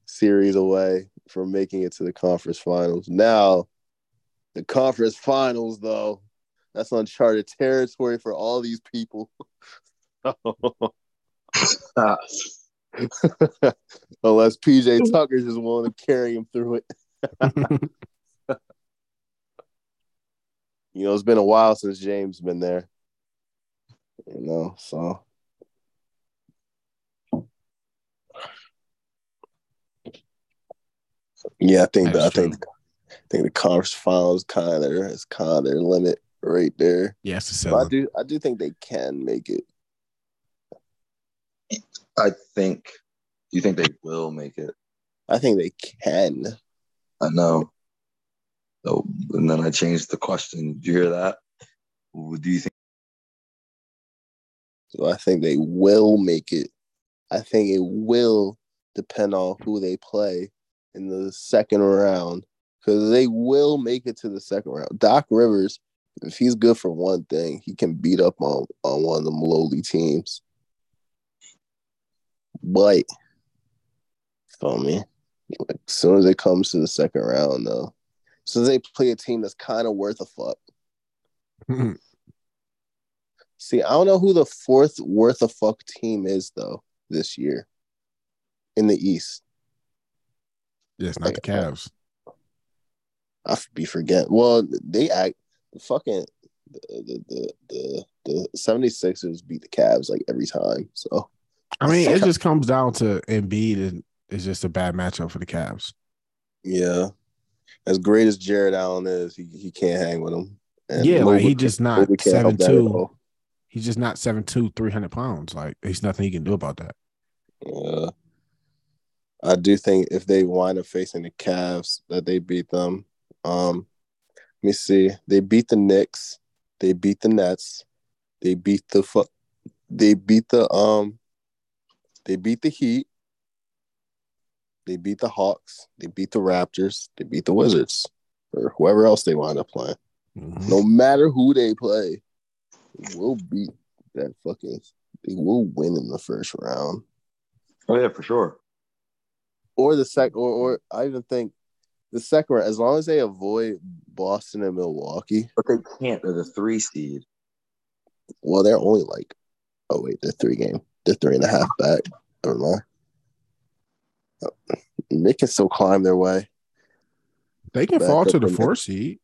series away from making it to the conference finals. Now, the conference finals though, that's uncharted territory for all these people. Unless PJ Tucker just willing to carry him through it. You know, it's been a while since James been there. You know, so yeah, I think that, I think I think the conference finals kind of is kind of their limit right there. yeah, it's I do I do think they can make it. I think. Do you think they will make it? I think they can. I know. So, and then I changed the question. Did you hear that? Do you think? So I think they will make it. I think it will depend on who they play in the second round because they will make it to the second round. Doc Rivers, if he's good for one thing, he can beat up on on one of them lowly teams. But feel me, as soon as it comes to the second round, though, as they play a team that's kind of worth a fuck. Mm-hmm. See, I don't know who the fourth worth a fuck team is though this year in the East. Yeah, it's not the Cavs. I be forget. Well, they act fucking the the the the, the 76ers beat the Cavs like every time. So I mean, it just comes down to Embiid, and it's just a bad matchup for the Cavs. yeah, as great as Jarrett Allen is, he, he can't hang with him. And yeah, like he just not Mobley seven two. He's just not seven two, three hundred pounds. Like he's nothing he can do about that. Yeah. I do think if they wind up facing the Cavs, that they beat them. Um, let me see. They beat the Knicks. They beat the Nets. They beat the fu- They beat the um. They beat the Heat. They beat the Hawks. They beat the Raptors. They beat the Wizards, or whoever else they wind up playing. Mhm. No matter who they play, they will beat that fucking. They will win in the first round. Oh yeah, for sure. or the second, or, or I even think the second round, as long as they avoid Boston and Milwaukee, But they can't. They're the three seed. well, they're only like oh wait, they're three game. They're three and a half back. Never mind. They can still climb their way. They can Back fall to the in four seed.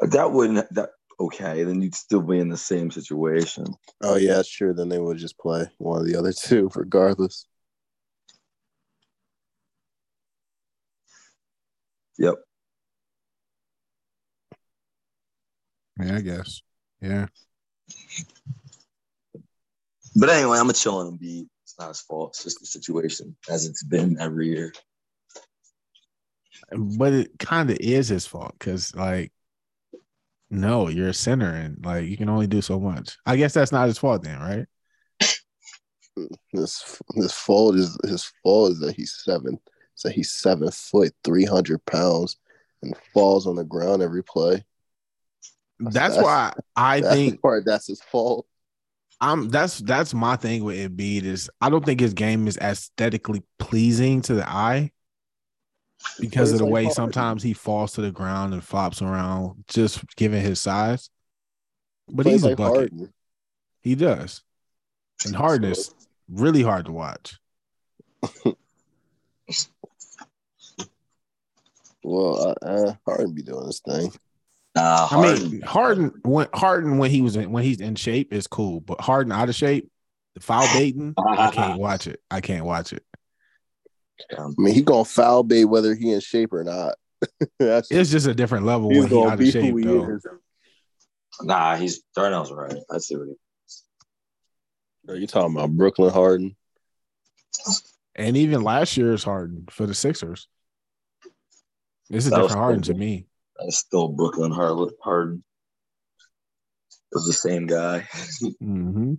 That wouldn't. That okay? Then you'd still be in the same situation. Oh yeah, sure. Then they would just play one of the other two, regardless. Yep. Yeah, I guess. Yeah. But anyway, I'm a chill on Embiid. It's not his fault. It's just the situation as it's been every year. But it kind of is his fault because, like, no, you're a center and like you can only do so much. I guess that's not his fault then, right? This this fault is his fault is that he's seven. So he's seven foot, three hundred pounds, and falls on the ground every play. That's, That's- why I That's think the part that's his fault. I'm that's that's my thing with Embiid is I don't think his game is aesthetically pleasing to the eye because of the way sometimes he falls to the ground and flops around just given his size. But he's a bucket. He does. And is really hard to watch. Well, uh, uh, Harden be doing this thing. Nah, I mean, Harden when Harden when he was in, when he's in shape is cool, but Harden out of shape, the foul baiting, I can't watch it. I can't watch it. I mean, he gonna foul bait whether he in shape or not. that's It's just a different level he's when he gonna out of shape though. is. Nah, he's Darnell's right. I see what he. Are you talking about Brooklyn Harden? And even last year's Harden for the Sixers. It's a That different Harden to me. That's still Brooklyn Harlan. Harden. It was the same guy. hmm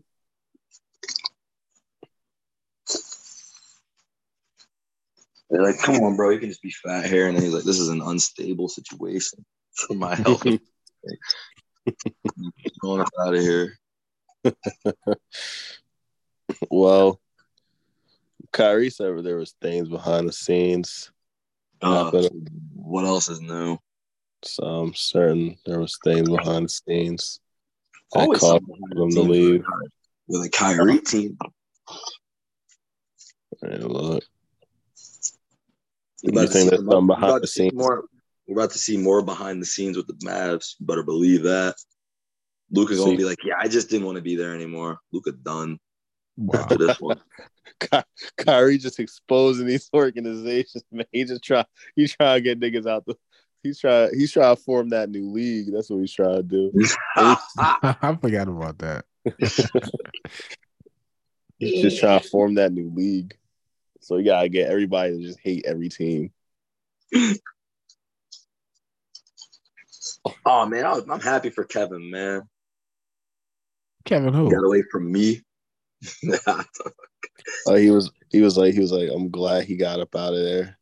They're like, "Come on, bro, you can just be fat hair," and then he's like, "This is an unstable situation for my health." Going out of here. Well, Kyrie said there was things behind the scenes. Uh, what else is new? So I'm certain there was things behind the scenes. That Always caused them to leave. with a Kyrie team. Look, We're You about to think see- there's something behind the scenes? More, we're about to see more behind the scenes with the Mavs. You better believe that. Luka's gonna be like, "Yeah, I just didn't want to be there anymore." Luca done Wow. after this one. Ky- Kyrie just exposing these organizations, man. He just try he's trying to get niggas out the he's trying he's trying to form that new league. That's what he's trying to do. I forgot about that. He's just trying to form that new league. So you gotta get everybody to just hate every team. oh man, I was, I'm happy for Kevin. Man, Kevin who? got away from me. Oh, he was he was like he was like I'm glad he got up out of there.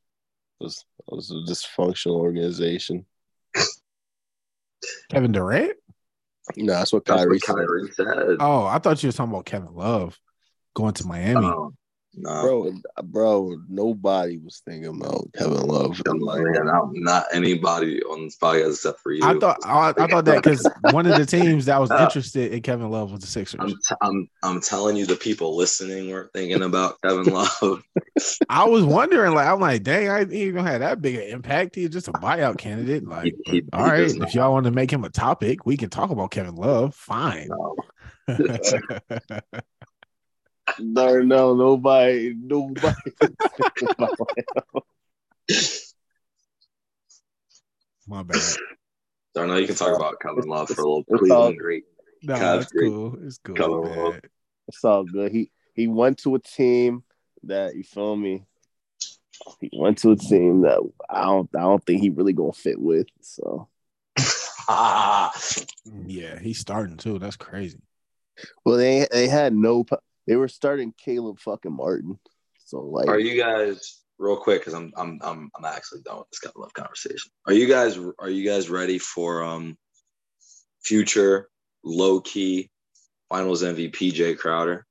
It was it was a dysfunctional organization. Kevin Durant? No, that's what That's Kyrie what said. Kyrie said. Oh, I thought you were talking about Kevin Love going to Miami. Oh, no. Bro, bro, nobody was thinking about Kevin Love. I'm like, yeah, not, not anybody on this podcast except for you. I thought I, I thought that because one of the teams that was Uh, interested in Kevin Love was the Sixers. I'm, t- I'm I'm telling you, the people listening were thinking about Kevin Love. I was wondering, like, I'm like, dang, I ain't gonna have that big an impact. He's just a buyout candidate. Like, He- he- all he right, if y'all want to make him a topic, we can talk about Kevin Love. Fine. No. No, no, nobody, nobody. My bad. So I know you can talk about Kevin Love for a little It's Cleveland all- great. No, Cavs it's great. cool. It's cool. Kevin man. Love. it's all good. He he went to a team that you feel me. He went to a team that I don't I don't think he really gonna fit with. So Yeah, he's starting too. That's crazy. well they they had no p- they were starting Caleb fucking Martin. So like Are you guys real quick? Because I'm I'm I'm I'm actually done with this Kevin Love conversation. Are you guys are you guys ready for um future low key Finals MVP Jae Crowder?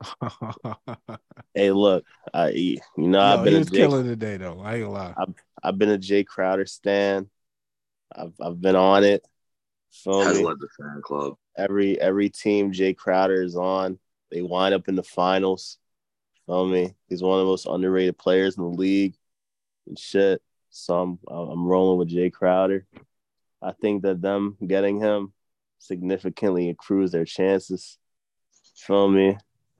hey look, I you know Yo, I've been a was Jae, killing today though. I ain't gonna lie. I've been a Jae Crowder stan. I've I've been on it. Feel Has me? led the fan club. every every team Jae Crowder is on, they wind up in the finals. Feel me? He's one of the most underrated players in the league and shit. So I'm I'm rolling with Jae Crowder. I think that them getting him significantly improves their chances. Feel me?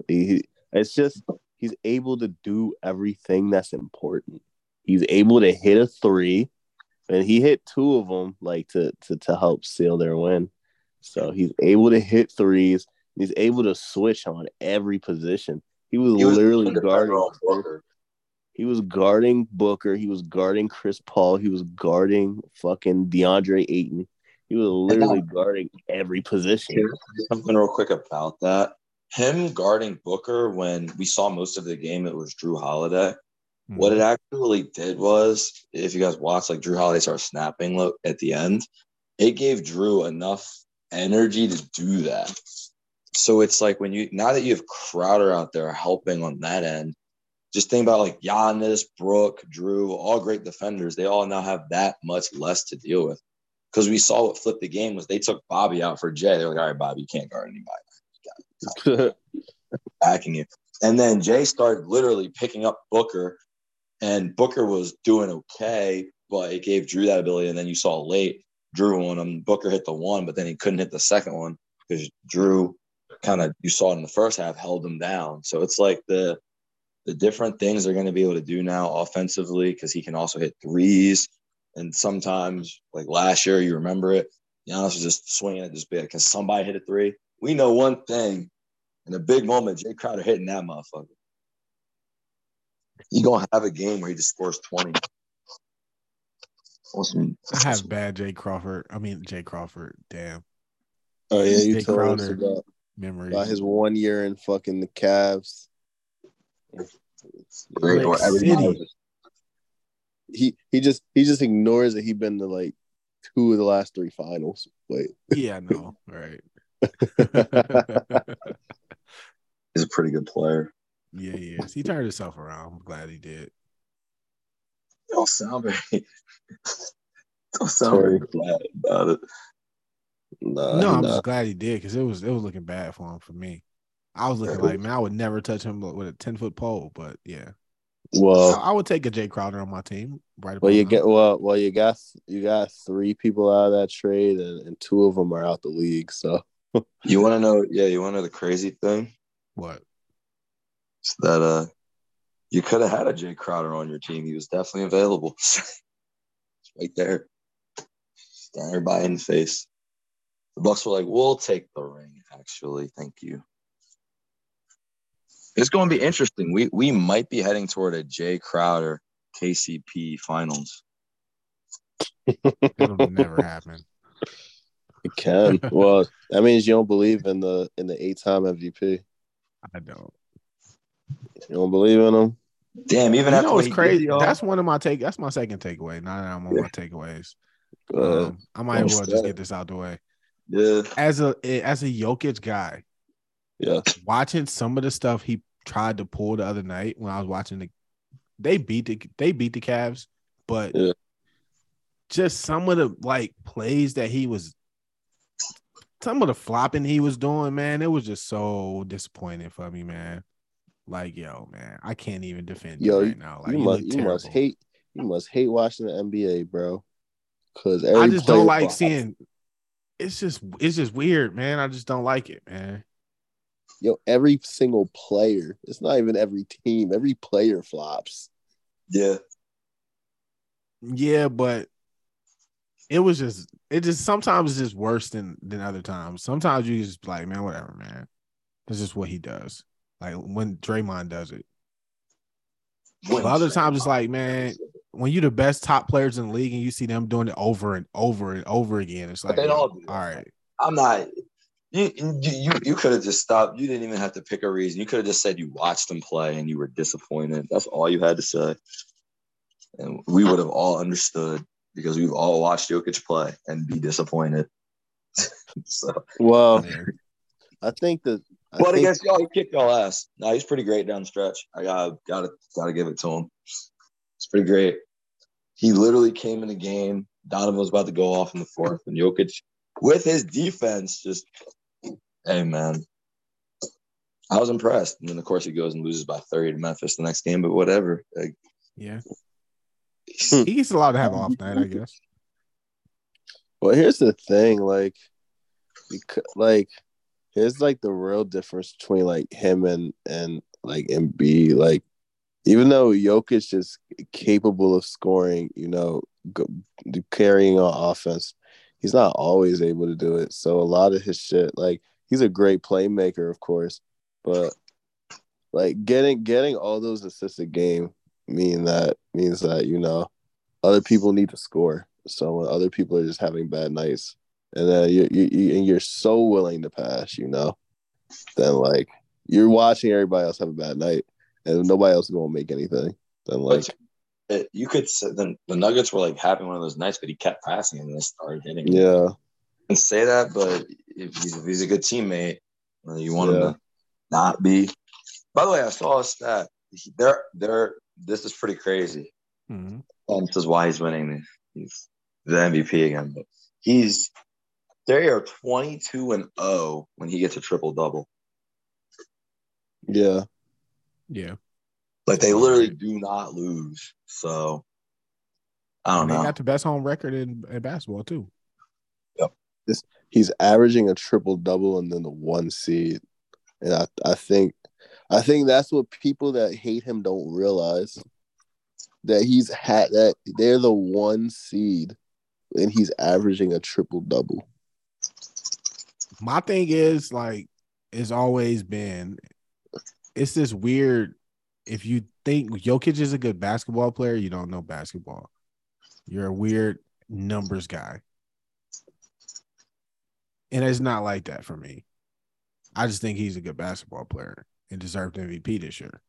He- it's just he's able to do everything that's important. He's able to hit a three, and he hit two of them like to to to help seal their win. So he's able to hit threes. He's able to switch on every position. He was, He was literally guarding. Booker. He was guarding Booker. He was guarding Chris Paul. He was guarding fucking DeAndre Ayton. He was literally guarding every position. Can I say something real quick about that? Him guarding Booker when we saw most of the game, it was Jrue Holiday. Hmm. What it actually did was, if you guys watch, like Jrue Holiday started snapping look at the end, it gave Jrue enough energy to do that. So it's like when you now that you have Crowder out there helping on that end, just think about like Giannis, Brook, Jrue, all great defenders. They all now have that much less to deal with. Because we saw what flipped the game was they took Bobby out for Jae. They're like, all right, Bobby, you can't guard anybody backing you. And then Jae started literally picking up Booker, and Booker was doing okay, but it gave Jrue that ability. And then you saw late Jrue on him. Booker hit the one, but then he couldn't hit the second one because Jrue kind of you saw it in the first half held him down. So it's like the the different things they're going to be able to do now offensively because he can also hit threes. And sometimes, like last year, you remember it. Giannis was just swinging it just big because somebody hit a three. We know one thing in a big moment, Jae Crowder hitting that motherfucker. He gonna have a game where he just scores twenty. Awesome. I have bad Jay Crawford. I mean Jay Crawford. Damn Oh yeah, you Jay told us about, memories. about his one year in fucking the Cavs. Great. Rick Every night City. was- He he just he just ignores that he been to like two of the last three finals. Wait. yeah, I know. Right. He's a pretty good player. Yeah, he is. He turned himself around. I'm glad he did. Don't sound very. Don't sound very glad about it. Nah, no, I'm nah. just glad he did because it was it was looking bad for him for me. I was looking like, man, I would never touch him with a 10 foot pole, but yeah. Well, I would take a Jae Crowder on my team. Right. well, you about get now. well, well, you got you got three people out of that trade, and, and two of them are out the league. So You want to know? Yeah, you want to know the crazy thing? what? It's that uh, you could have had a Jae Crowder on your team. He was definitely available. it's right there, staring by in the face. The Bucks were like, "We'll take the ring." Actually, thank you. It's going to be interesting. We we might be heading toward a Jae Crowder KCP finals. It'll never happen. It can. well, that means you don't believe in the in the eight time MVP. I don't. You don't believe in him. Damn, even You after know what what's did, crazy? y'all. That's one of my take. That's my second takeaway. Now that I'm on my takeaways, Go um, I might as well just get this out the way. yeah. As a as a Jokic guy, yeah. watching some of the stuff he tried to pull the other night when I was watching the, they beat the they beat the Cavs, but Yeah. just some of the like plays that he was, some of the flopping he was doing, man, it was just so disappointing for me, man. Like, yo, man, I can't even defend Yo, you right now. Like, you you, must you must hate you must hate watching the NBA, bro. Cause I just don't like flops. seeing. It's just it's just weird, man. I just don't like it, man. yo every single player. It's not even every team. Every player flops. Yeah. Yeah, but it was just it just sometimes it's just worse than than other times. Sometimes you just like, man, whatever, man. That's just what he does. Like when Draymond does it. But other times it's like, man, when you're the best top players in the league and you see them doing it over and over and over again, it's like, they yo, all do that. all right. I'm not. You you you, you could have just stopped. You didn't even have to pick a reason. You could have just said you watched them play and you were disappointed. That's all you had to say, and we would have all understood because we've all watched Jokic play and be disappointed. so, Well, I think that I but think, against y'all, he kicked y'all ass. No, he's pretty great down the stretch. I got gotta gotta give it to him. It's pretty great. He literally came in the game. Donovan was about to go off in the fourth, and Jokic, with his defense, just hey man. I was impressed. And then of course he goes and loses by 30 to Memphis the next game, but whatever. Like, Yeah. Hmm. He gets allowed to have off night, I guess. Well, here's the thing, like, because, like, here's like the real difference between like him and and like Embiid. Like, even though Jokic is capable of scoring, you know, go, carrying on offense, he's not always able to do it. So a lot of his shit, like, he's a great playmaker, of course, but like getting getting all those assists a game mean that means that you know other people need to score. So when other people are just having bad nights, and then you, you, you and you're so willing to pass, you know, then like you're watching everybody else have a bad night, and nobody else is gonna make anything. Then like but it, you could say the, the Nuggets were like having one of those nights, but he kept passing and they started hitting. yeah, and say that, but if he's, if he's a good teammate, uh, you want him to not be. By the way, I saw a stat. There, They're they're this is pretty crazy. Mhm. And this is why he's winning. He's the MVP again, but he's they are twenty two and zero when he gets a triple double. yeah. Yeah. Like they literally do not lose. So I don't And they know. got the best home record in, in basketball too. Yep. This, He's averaging a triple double and then the one seed, and I I think I think that's what people that hate him don't realize that he's had that they're the one seed and he's averaging a triple double. My thing is like it's always been it's this weird if you think Jokic is a good basketball player, you don't know basketball. You're a weird numbers guy. And it's not like that for me. I just think he's a good basketball player and deserved MVP this year.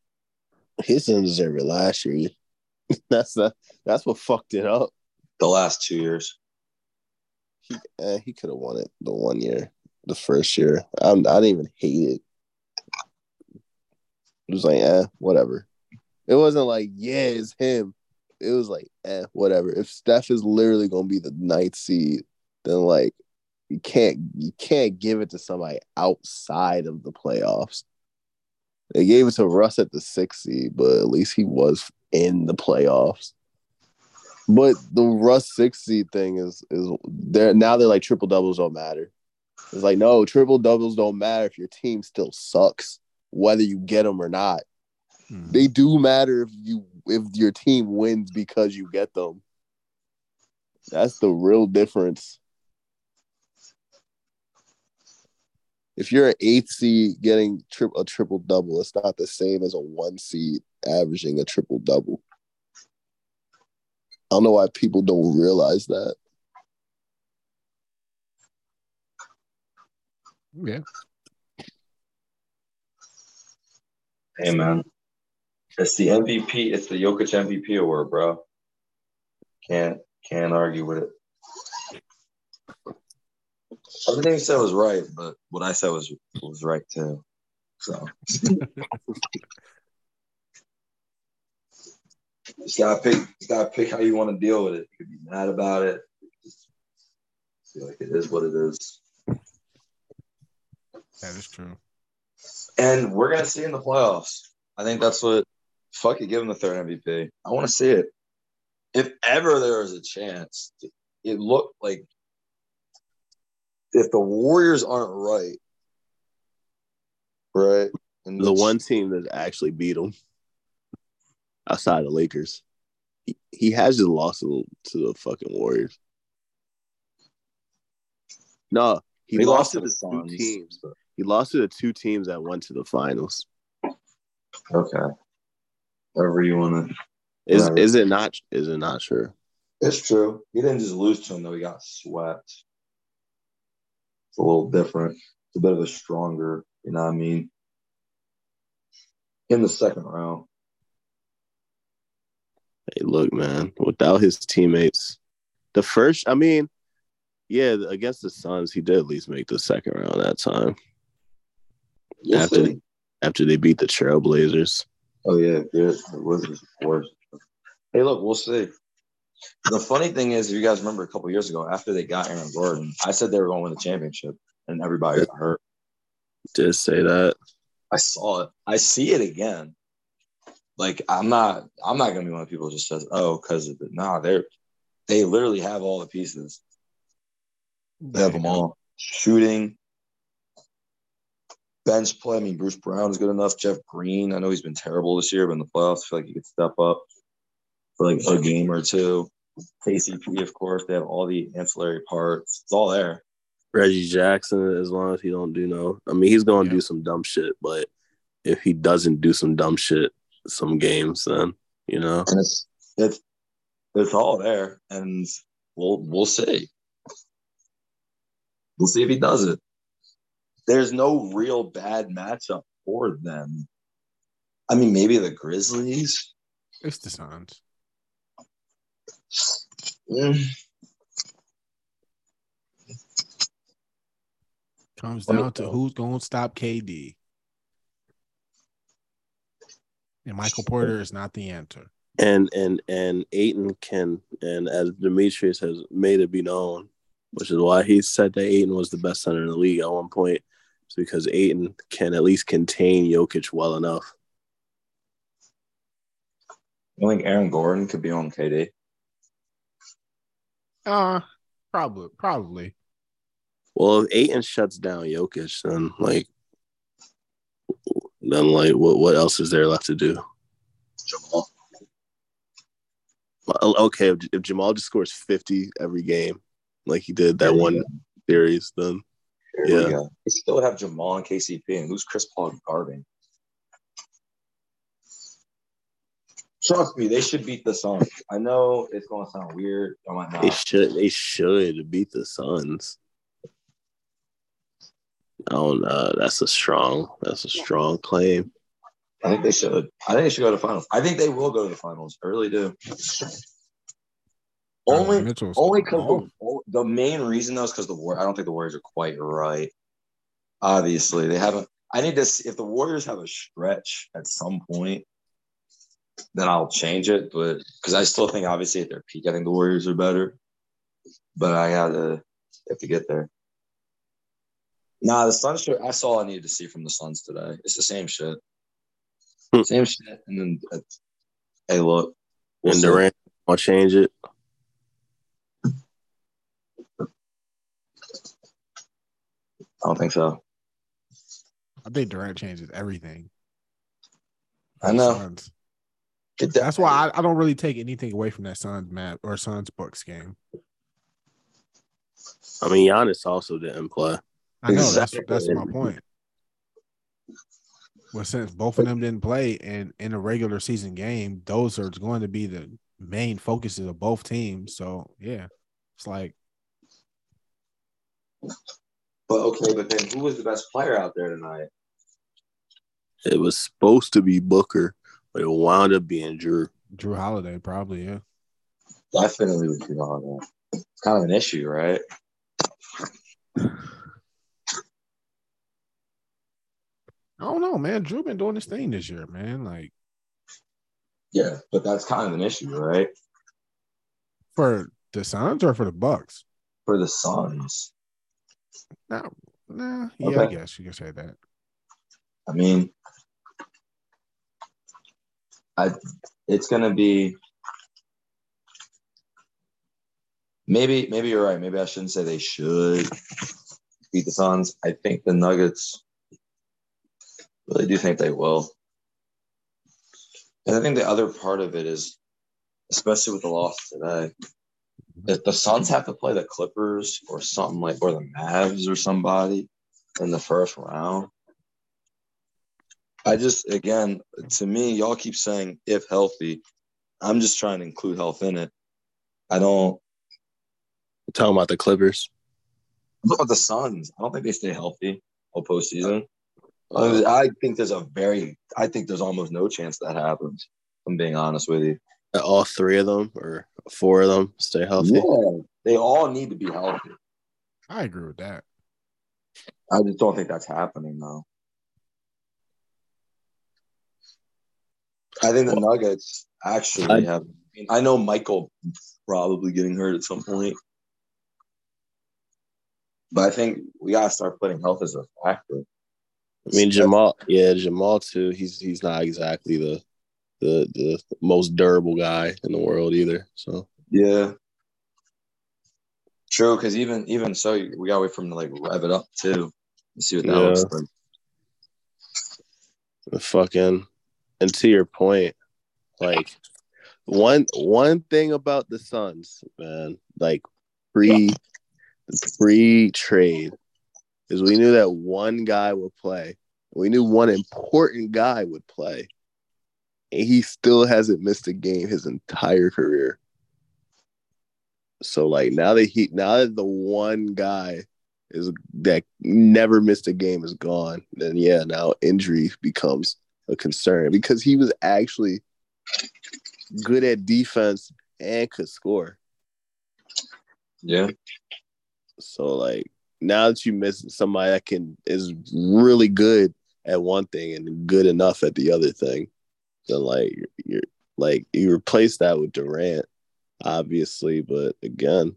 He didn't deserve it last year. that's the that's what fucked it up. The last two years. He eh, he could have won it the one year, the first year. I, I didn't even hate it. It was like, eh, whatever. It wasn't like, yeah, it's him. It was like, eh, whatever. If Steph is literally gonna be the ninth seed, then like you can't you can't give it to somebody outside of the playoffs. They gave it to Russ at the sixth seed, but at least he was in the playoffs. But the Russ six seed thing is is they're now they're like triple doubles don't matter. It's like no triple doubles don't matter if your team still sucks, whether you get them or not. Mhm. They do matter if you if your team wins because you get them. That's the real difference. If you're an eighth seed getting tri- a triple double, it's not the same as a one seed averaging a triple double. I don't know why people don't realize that. Yeah. Hey man, it's the MVP. It's the Jokic MVP award, bro. Can't can't argue with it. Everything you said was right, but what I said was was right too. So just gotta pick. Just gotta pick how you want to deal with it. You could be mad about it. Just feel like it is what it is. That is true. And we're gonna see in the playoffs. I think that's what. Fuck it, give him the third MVP. I want to see it. If ever there is a chance, it looked like if the Warriors aren't right, right, and The one team that actually beat him outside the Lakers. He, he has just lost to, to the fucking Warriors. No, he They lost, to the the two Suns. teams. He lost to the two teams that went to the finals. Okay, whatever you want to. Is Right. is it not? Is it not sure? It's true. He didn't just lose to him though. He got swept. It's a little different. It's a bit of a stronger. You know what I mean? In the second round. Hey, look, man. Without his teammates, the first. I mean, yeah, against the Suns, he did at least make the second round that time After after they beat the Trailblazers. Oh yeah. The Wizards, of course. Hey, look, we'll see. The funny thing is, if you guys remember a couple years ago, after they got Aaron Gordon, I said they were going to win the championship, and everybody got hurt. Did say that. I saw it. I see it again. Like I'm not. I'm not gonna be one of the people who just says, "Oh, because of it." Nah, they're they literally have all the pieces. They have them all. Shooting, bench play. I mean, Bruce Brown is good enough. Jeff Green. I know he's been terrible this year, but in the playoffs, I feel like he could step up for like a game or two. KCP, of course, they have all the ancillary parts. It's all there. Reggie Jackson, as long as he don't do no. I mean, he's gonna Yeah. do some dumb shit, but if he doesn't do some dumb shit, some games, then you know. and it's it's it's all there, and we'll we'll see. We'll see if he does it. There's no real bad matchup for them. I mean, maybe the Grizzlies. It's the Suns. Mm, Comes down to who's going to stop KD. And Michael Porter is not the answer. And and and Ayton can, and as Demetrius has made it be known, which is why he said that Ayton was the best center in the league at one point, it's because Ayton can at least contain Jokic well enough. I think Aaron Gordon could be on KD. Uh probably, probably. Well, if Ayton shuts down Jokic, then like, then like, what what else is there left to do? Jamal. Well, Okay, if, if Jamal just scores fifty every game, like he did that one series, then There we Yeah. go. They still have Jamal and KCP, and who's Chris Paul guarding? Trust me, they should beat the Suns. I know it's going to sound weird. I might they should they should beat the Suns. I don't know. That's a strong. That's a strong claim. I think they should. I think they should go to the finals. I think they will go to the finals. I really do. Only, Mitchell's- only because the, the main reason though is because the war. I don't think the Warriors are quite right. Obviously, they haven't. I need to see if the Warriors have a stretch at some point. Then I'll change it, but because I still think, obviously, at their peak, I think the Warriors are better. But I gotta have to get there. Nah, the Suns. should- That's all I needed to see from the Suns today. It's the same shit. Hmm. Same shit. And then, uh, hey, look. we'll and see. Durant will change it. I don't think so. I think Durant changes everything. I know. Suns. That's why I, I don't really take anything away from that Suns map or Suns books game. I mean, Giannis also didn't play. I know Exactly. that's that's my point. Well, since both of them didn't play and in a regular season game, those are going to be the main focuses of both teams. So yeah, it's like But okay, but then who was the best player out there tonight? It was supposed to be Booker, but it wound up being Jrue. Jrue Holiday, probably, yeah. Definitely was Jrue Holiday. It's kind of an issue, right? I don't know, man. Jrue been doing this thing this year, man. Like Yeah, but that's kind of an issue, right? for the Suns or for the Bucks? For the Suns. Nah, nah. Yeah, I guess you can say that. I mean, I it's gonna be maybe maybe you're right. Maybe I shouldn't say they should beat the Suns. I think the Nuggets really do think they will. And I think the other part of it is, especially with the loss today, if the Suns have to play the Clippers or something like or the Mavs or somebody in the first round. I just again to me, y'all keep saying if healthy. I'm just trying to include health in it. I don't I'm talking about the Clippers. look at the Suns. I don't think they stay healthy all postseason. I I think there's a very I think there's almost no chance that happens. if I'm being honest with you. All three of them or four of them stay healthy. Yeah, they all need to be healthy. I agree with that. I just don't think that's happening though. I think the Nuggets actually I- have. I, mean, I know Michael probably getting hurt at some point, but I think we gotta start putting health as a factor. I mean Jamal, yeah, Jamal too. He's he's not exactly the the the most durable guy in the world either. So Yeah, true. Because even even so, we gotta wait for him to like rev it up too. and see what that Yeah. looks like. the fucking and to your point, like one one thing about the Suns, man, like pre pre trade is we knew that one guy would play. We knew one important guy would play. And he still hasn't missed a game his entire career. So like now that he now that the one guy is that never missed a game is gone, then yeah, now injury becomes a concern because he was actually good at defense and could score. Yeah, So like now that you miss somebody that can is really good at one thing and good enough at the other thing, like you're, you're like you replace that with Durant, obviously, but again,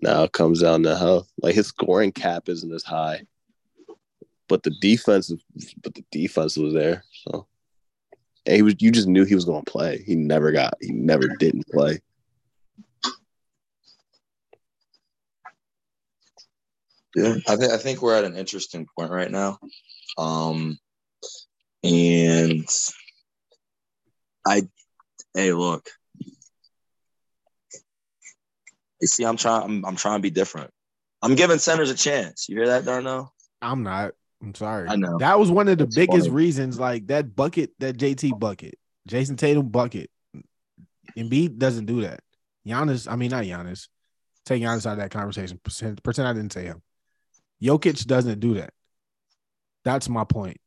now it comes down to health. Like his scoring cap isn't as high, but the defense, but the defense was there. So and he was. You just knew he was going to play. He never got. He never didn't play. yeah. I think I think we're at an interesting point right now, um, and I, hey, look. You see, I'm trying. I'm, I'm trying to be different. I'm giving centers a chance. You hear that, Darnell? I'm not. I'm sorry. I know. That was one of the It's biggest funny. reasons, like that bucket, that JT bucket, Jayson Tatum bucket. Embiid doesn't do that. Giannis, I mean not Giannis. Take Giannis out of that conversation. Pretend, pretend I didn't say him. Jokic doesn't do that. That's my point.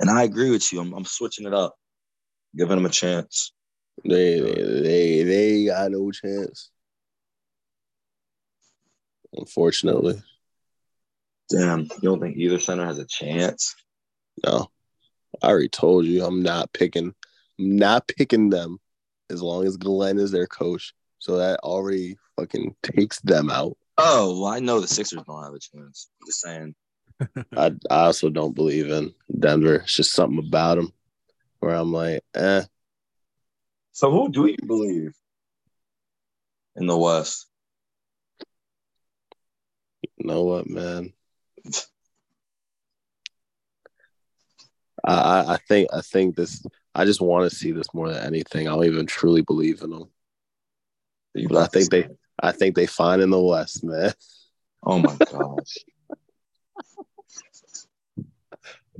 And I agree with you. I'm, I'm switching it up, giving them a chance. They they they, got no chance. Unfortunately, Damn, you don't think either center has a chance? no. I already told you I'm not picking. I'm not picking them as long as Glenn is their coach. So that already fucking takes them out. Oh, well, I know the Sixers don't have a chance. I'm just saying. I I also don't believe in Denver. It's just something about them where I'm like, eh. So who do you believe in the West? You know what, man? I, I I think I think this. I just want to see this more than anything. I don't even truly believe in them. But I think they, I think they fine in the West, man. Oh my gosh.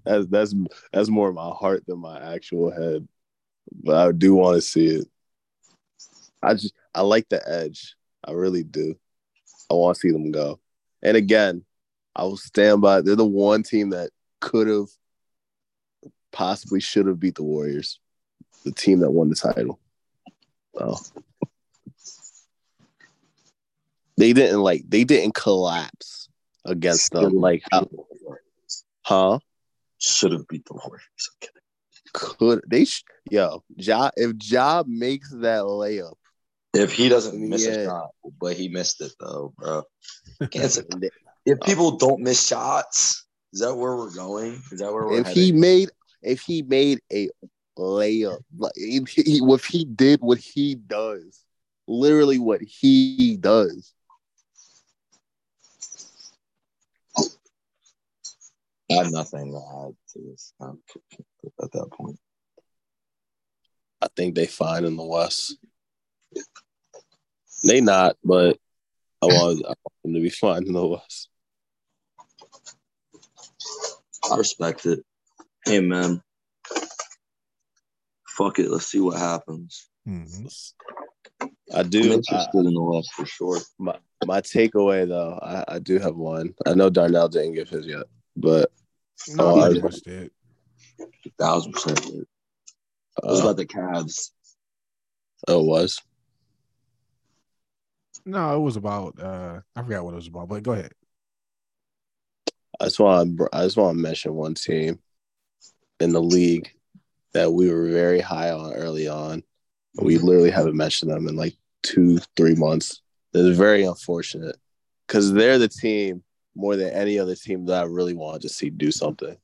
That's that's that's more my heart than my actual head. But I do want to see it. I just I like the edge. I really do. I want to see them go. And again, I will stand by. They're the one team that could have, possibly should have beat the Warriors, the team that won the title. Oh. they didn't like they didn't collapse against them. Like how, huh? Should have beat the Warriors. Okay. Could they? Sh- yo, Job if Job makes that layup, If he doesn't miss Yeah. a shot, but he missed it though, bro. If uh, people don't miss shots, is that where we're going? Is that where we're if he made if he made a layup, like if he, if he did what he does, literally what he does, I have nothing to add to this at that point. I think they fine in the West. They not, but I want, I want them to be fine in the West. I respect it. Hey man. Fuck it. Let's see what happens. Mhm. I I'm do. I, interested in the West for sure. my my takeaway though, I, I do have one. I know Darnell didn't give his yet, but No, Oh, I I- pretty did. Thousand percent. It was uh, about the Cavs. oh, it was. No, it was about uh I forgot what it was about, but go ahead. I just want to, I just want to mention one team in the league that we were very high on early on. We literally haven't mentioned them in like two, three months. It's very unfortunate because they're the team more than any other team that I really wanted to see do something.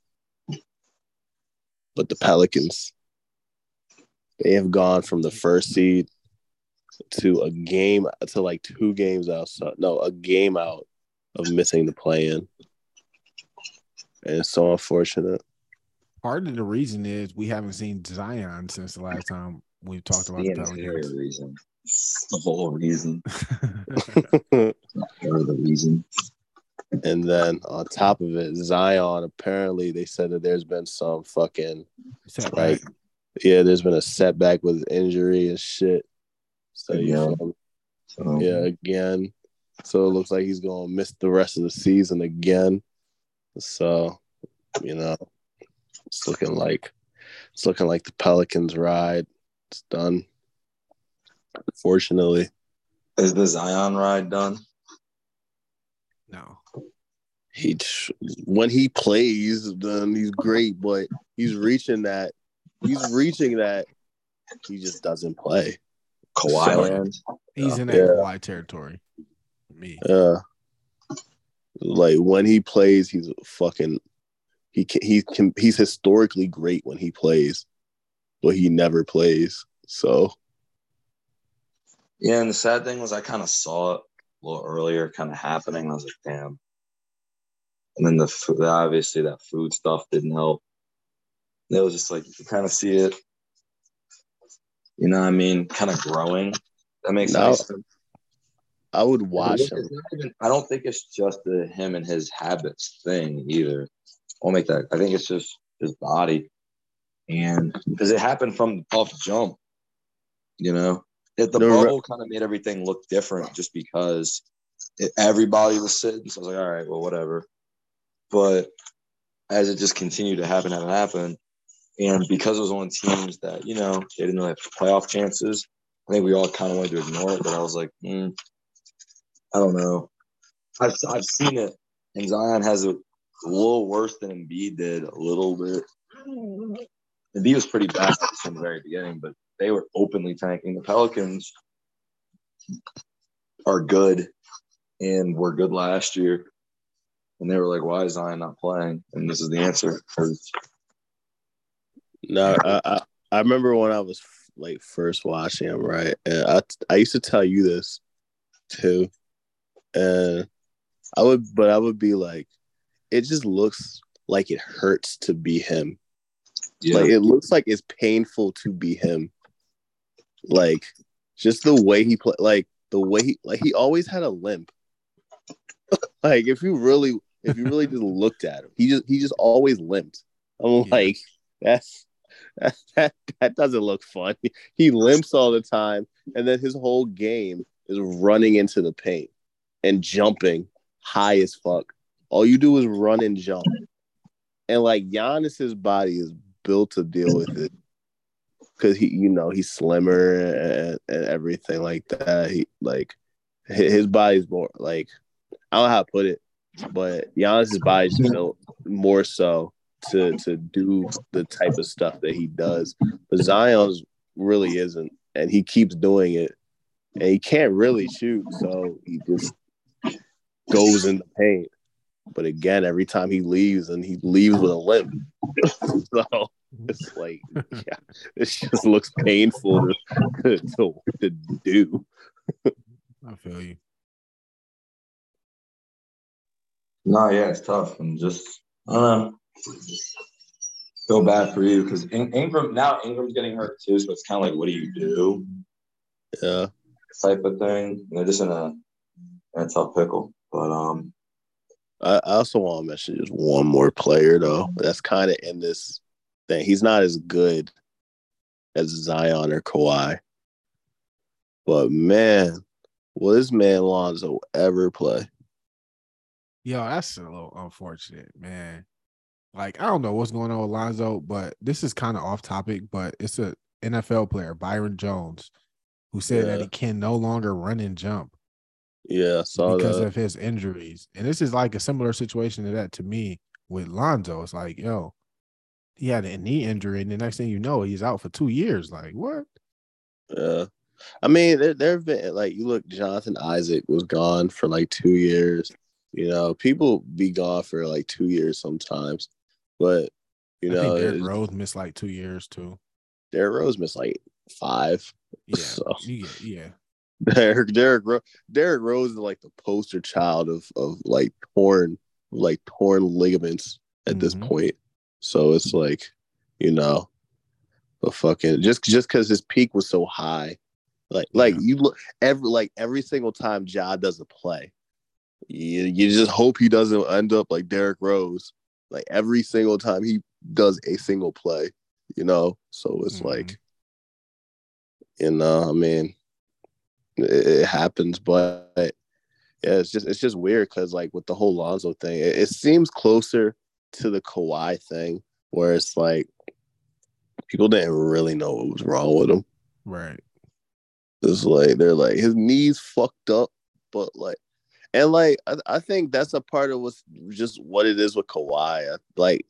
But the Pelicans, they have gone from the first seed to a game to like two games outside. No, a game out of missing the play in. And it's so unfortunate. Part of the reason is we haven't seen Zion since the last time we talked about The the Pelicans. reason. The whole reason. Or the reason. And then on top of it, Zion apparently they said that there's been some fucking Setback. like yeah, there's been a setback with injury and shit. So you Again. feel? So, yeah, again. So it looks like he's gonna miss the rest of the season again. So, you know, it's looking like it's looking like the Pelicans ride. It's done. Unfortunately. Is the Zion ride done? No. He when he plays, then he's great, but he's reaching that he's reaching that he just doesn't play. Kawhi So- land? He's in that Yeah. Kawhi territory. Me. Yeah. Like when he plays, he's fucking he can he can he's historically great when he plays, but he never plays. So Yeah, and the sad thing was I kind of saw it a little earlier, kind of happening. I was like, damn. And then the obviously that food stuff didn't help. It was just like you could kind of see it. You know what I mean? Kind of growing. That makes No, sense. I would watch him. even- I don't think it's just the him and his habits thing either. I'll make that. I think it's just his body, and because it happened from off jump, you know, if the re- bubble kind of made everything look different just because it, everybody was sitting. So I was like, all right, well, whatever. But as it just continued to happen, happen, happen, and because it was on teams that you know they didn't really have playoff chances, I think we all kind of wanted to ignore it. But I was like, mm, I don't know. I've I've seen it, and Zion has it a little worse than Embiid did, a little bit. Embiid was pretty bad from the very beginning, but they were openly tanking. The Pelicans are good, and were good last year. And they were like, "Why is Zion not playing?" And this is the answer. No, I, I I remember when I was like first watching him, right? And I I used to tell you this too, and I would, but I would be like, it just looks like it hurts to be him. yeah, Like it looks like it's painful to be him. Like just the way he play, like the way he like he always had a limp. like if you really if you really just looked at him, he just he just always limped. I'm Yeah. like that's that, that that doesn't look fun. He limps all the time, and then his whole game is running into the paint. and jumping high as fuck. All you do is run and jump. And like Giannis's body is built to deal with it. Cause he, you know, he's slimmer and, and everything like that. He like his body's more like I don't know how to put it, but Giannis's body's built more so to to do the type of stuff that he does. But Zion's really isn't, and he keeps doing it, and he can't really shoot, so he just goes in the paint. But again, every time he leaves, and he leaves with a limp, so it's like, yeah, it just looks painful to, to, to do. I feel you. No, yeah, it's tough, and just I don't know. Feel bad for you because In- Ingram now Ingram's getting hurt too, so it's kind of like, what do you do? Yeah, Type of thing. And they're just in a, in a tough pickle. But um, I, I also want to mention just one more player though. That's kind of in this thing. He's not as good as Zion or Kawhi, but man, will this man Lonzo ever play? Yo, that's a little unfortunate, man. Like, I don't know what's going on with Lonzo, but this is kind of off topic, but it's a NFL player, Byron Jones, who said that he can no longer run and jump Yeah, I saw because that. of his injuries. And this is like a similar situation to that to me with Lonzo. It's like, yo, he had a knee injury, and the next thing you know, he's out for two years. Like, what? Yeah. I mean, there there have been like you look, Jonathan Isaac was gone for like two years. You know, people be gone for like two years sometimes, but you I know, think Derrick Rose missed like two years too. Derrick Rose missed like five. Yeah, So- get- yeah. Derrick Derrick Ro- Derrick Rose is like the poster child of of like torn like torn ligaments at this Mhm. point. So it's like, you know, but fucking just just because his peak was so high, like like Yeah. you look every like every single time Ja does a play, you you just hope he doesn't end up like Derrick Rose. Like every single time he does a single play, you know. So it's Mhm. like, you know, I mean, it, it happens, but yeah, it's just it's just weird because like with the whole Lonzo thing, it, it seems closer to the Kawhi thing, where it's like people didn't really know what was wrong with him. Right. It's like they're like his knees fucked up, but like, and like I, I think that's a part of what's just what it is with Kawhi. Like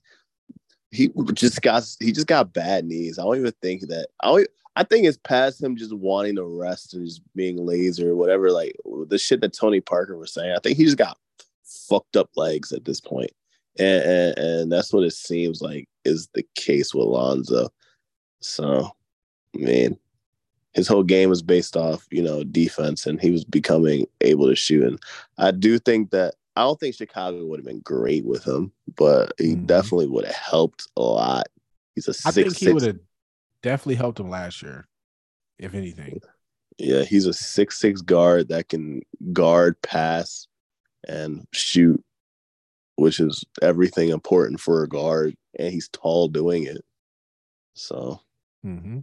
he just got he just got bad knees. I don't even think that. I I think it's past him just wanting to rest and just being lazy or whatever. Like the shit that Tony Parker was saying. I think he just got fucked up legs at this. And, and, and that's what it seems like is the case with Lonzo. So, I mean, his whole game was based off, you know, defense, and he was becoming able to shoot. And I do think that I don't think Chicago would have been great with him, but he Mhm. definitely would have helped a lot. He's a six. I think he would have definitely helped him last year, if anything. Yeah, he's a six six guard that can guard, pass, and shoot, which is everything important for a guard, and he's tall doing it. So hmm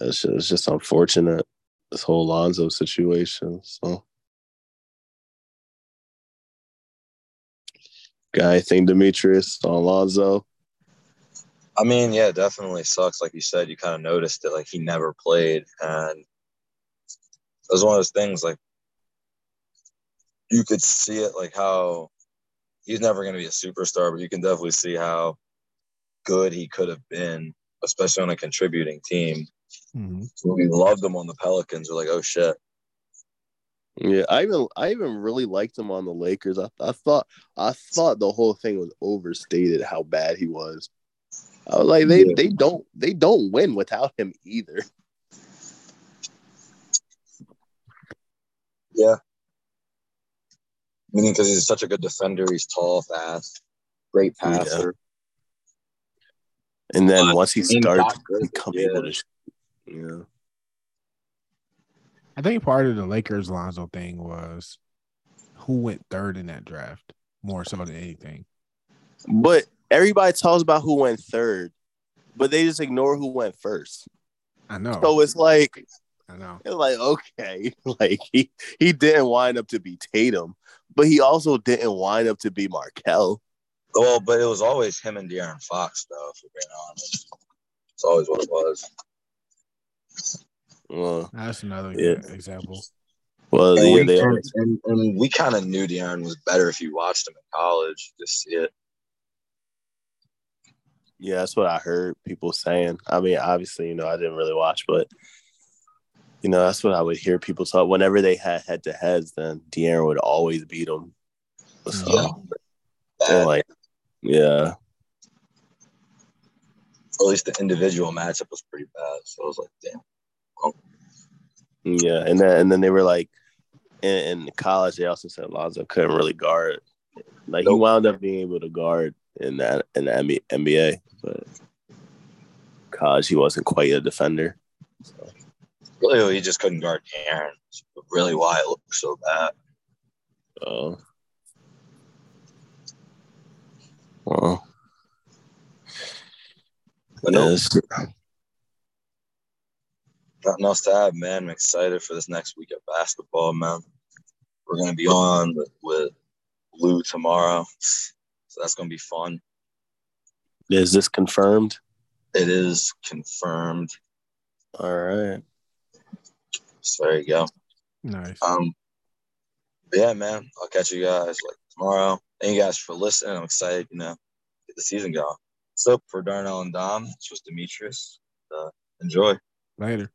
it's just, it's just unfortunate this whole Lonzo situation. So, guy, thing Demetrius on Lonzo. I mean, yeah, definitely sucks. Like you said, you kind of noticed it. Like he never played, and it was one of those things. Like you could see it, like how he's never going to be a superstar, but you can definitely see how good he could have been, especially on a contributing team. Hmm We loved him on the Pelicans. We're like, oh shit. Yeah, I even I even really liked him on the Lakers. I, I thought I thought the whole thing was overstated how bad he was. I was like they Yeah. they don't they don't win without him either. Yeah. Meaning because he's such a good defender. He's tall, fast, great passer. And then But once he he started to become yeah. able to, sh- yeah, I think part of the Lakers Lonzo thing was who went third in that draft more so than anything. but everybody talks about who went third, but they just ignore who went first. I know. So it's like, I know. It's like okay, like he he didn't wind up to be Tatum, but he also didn't wind up to be Markelle. Well, but it was always him and De'Aaron Fox, though. If we're being honest, it's always what it was. Well, That's another Yeah. example. well, And, yeah, we, they and, and, and we kind of knew De'Aaron was better if you watched him in college. Just see it. yeah, that's what I heard people saying. I mean, obviously, you know, I didn't really watch, but you know, that's what I would hear people talk. Whenever they had head to heads, then De'Aaron would always beat them. So, Yeah. like, yeah, At least the individual matchup was pretty bad. So I was like, damn. yeah, and then and then they were like, in, in college, they also said Lonzo couldn't really guard. Like he wound up being able to guard in that in the NBA, NBA, but college he wasn't quite a defender. So, Really, he just couldn't guard De'Aaron. That's really why it looked so bad. uh, well, But no, nothing else to add, man. I'm excited for this next week of basketball, man. We're gonna be on with, with Lou tomorrow, so that's gonna be fun. is this confirmed? It is confirmed. All right. So there you go. Nice. Um, yeah, man. I'll catch you guys like tomorrow. Thank you guys for listening. I'm excited, you know, get the season going. So for Darnell and Dom, it's just Demetrius. Uh, enjoy. Later.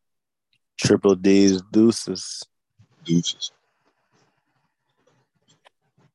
Triple D's deuces. Deuces.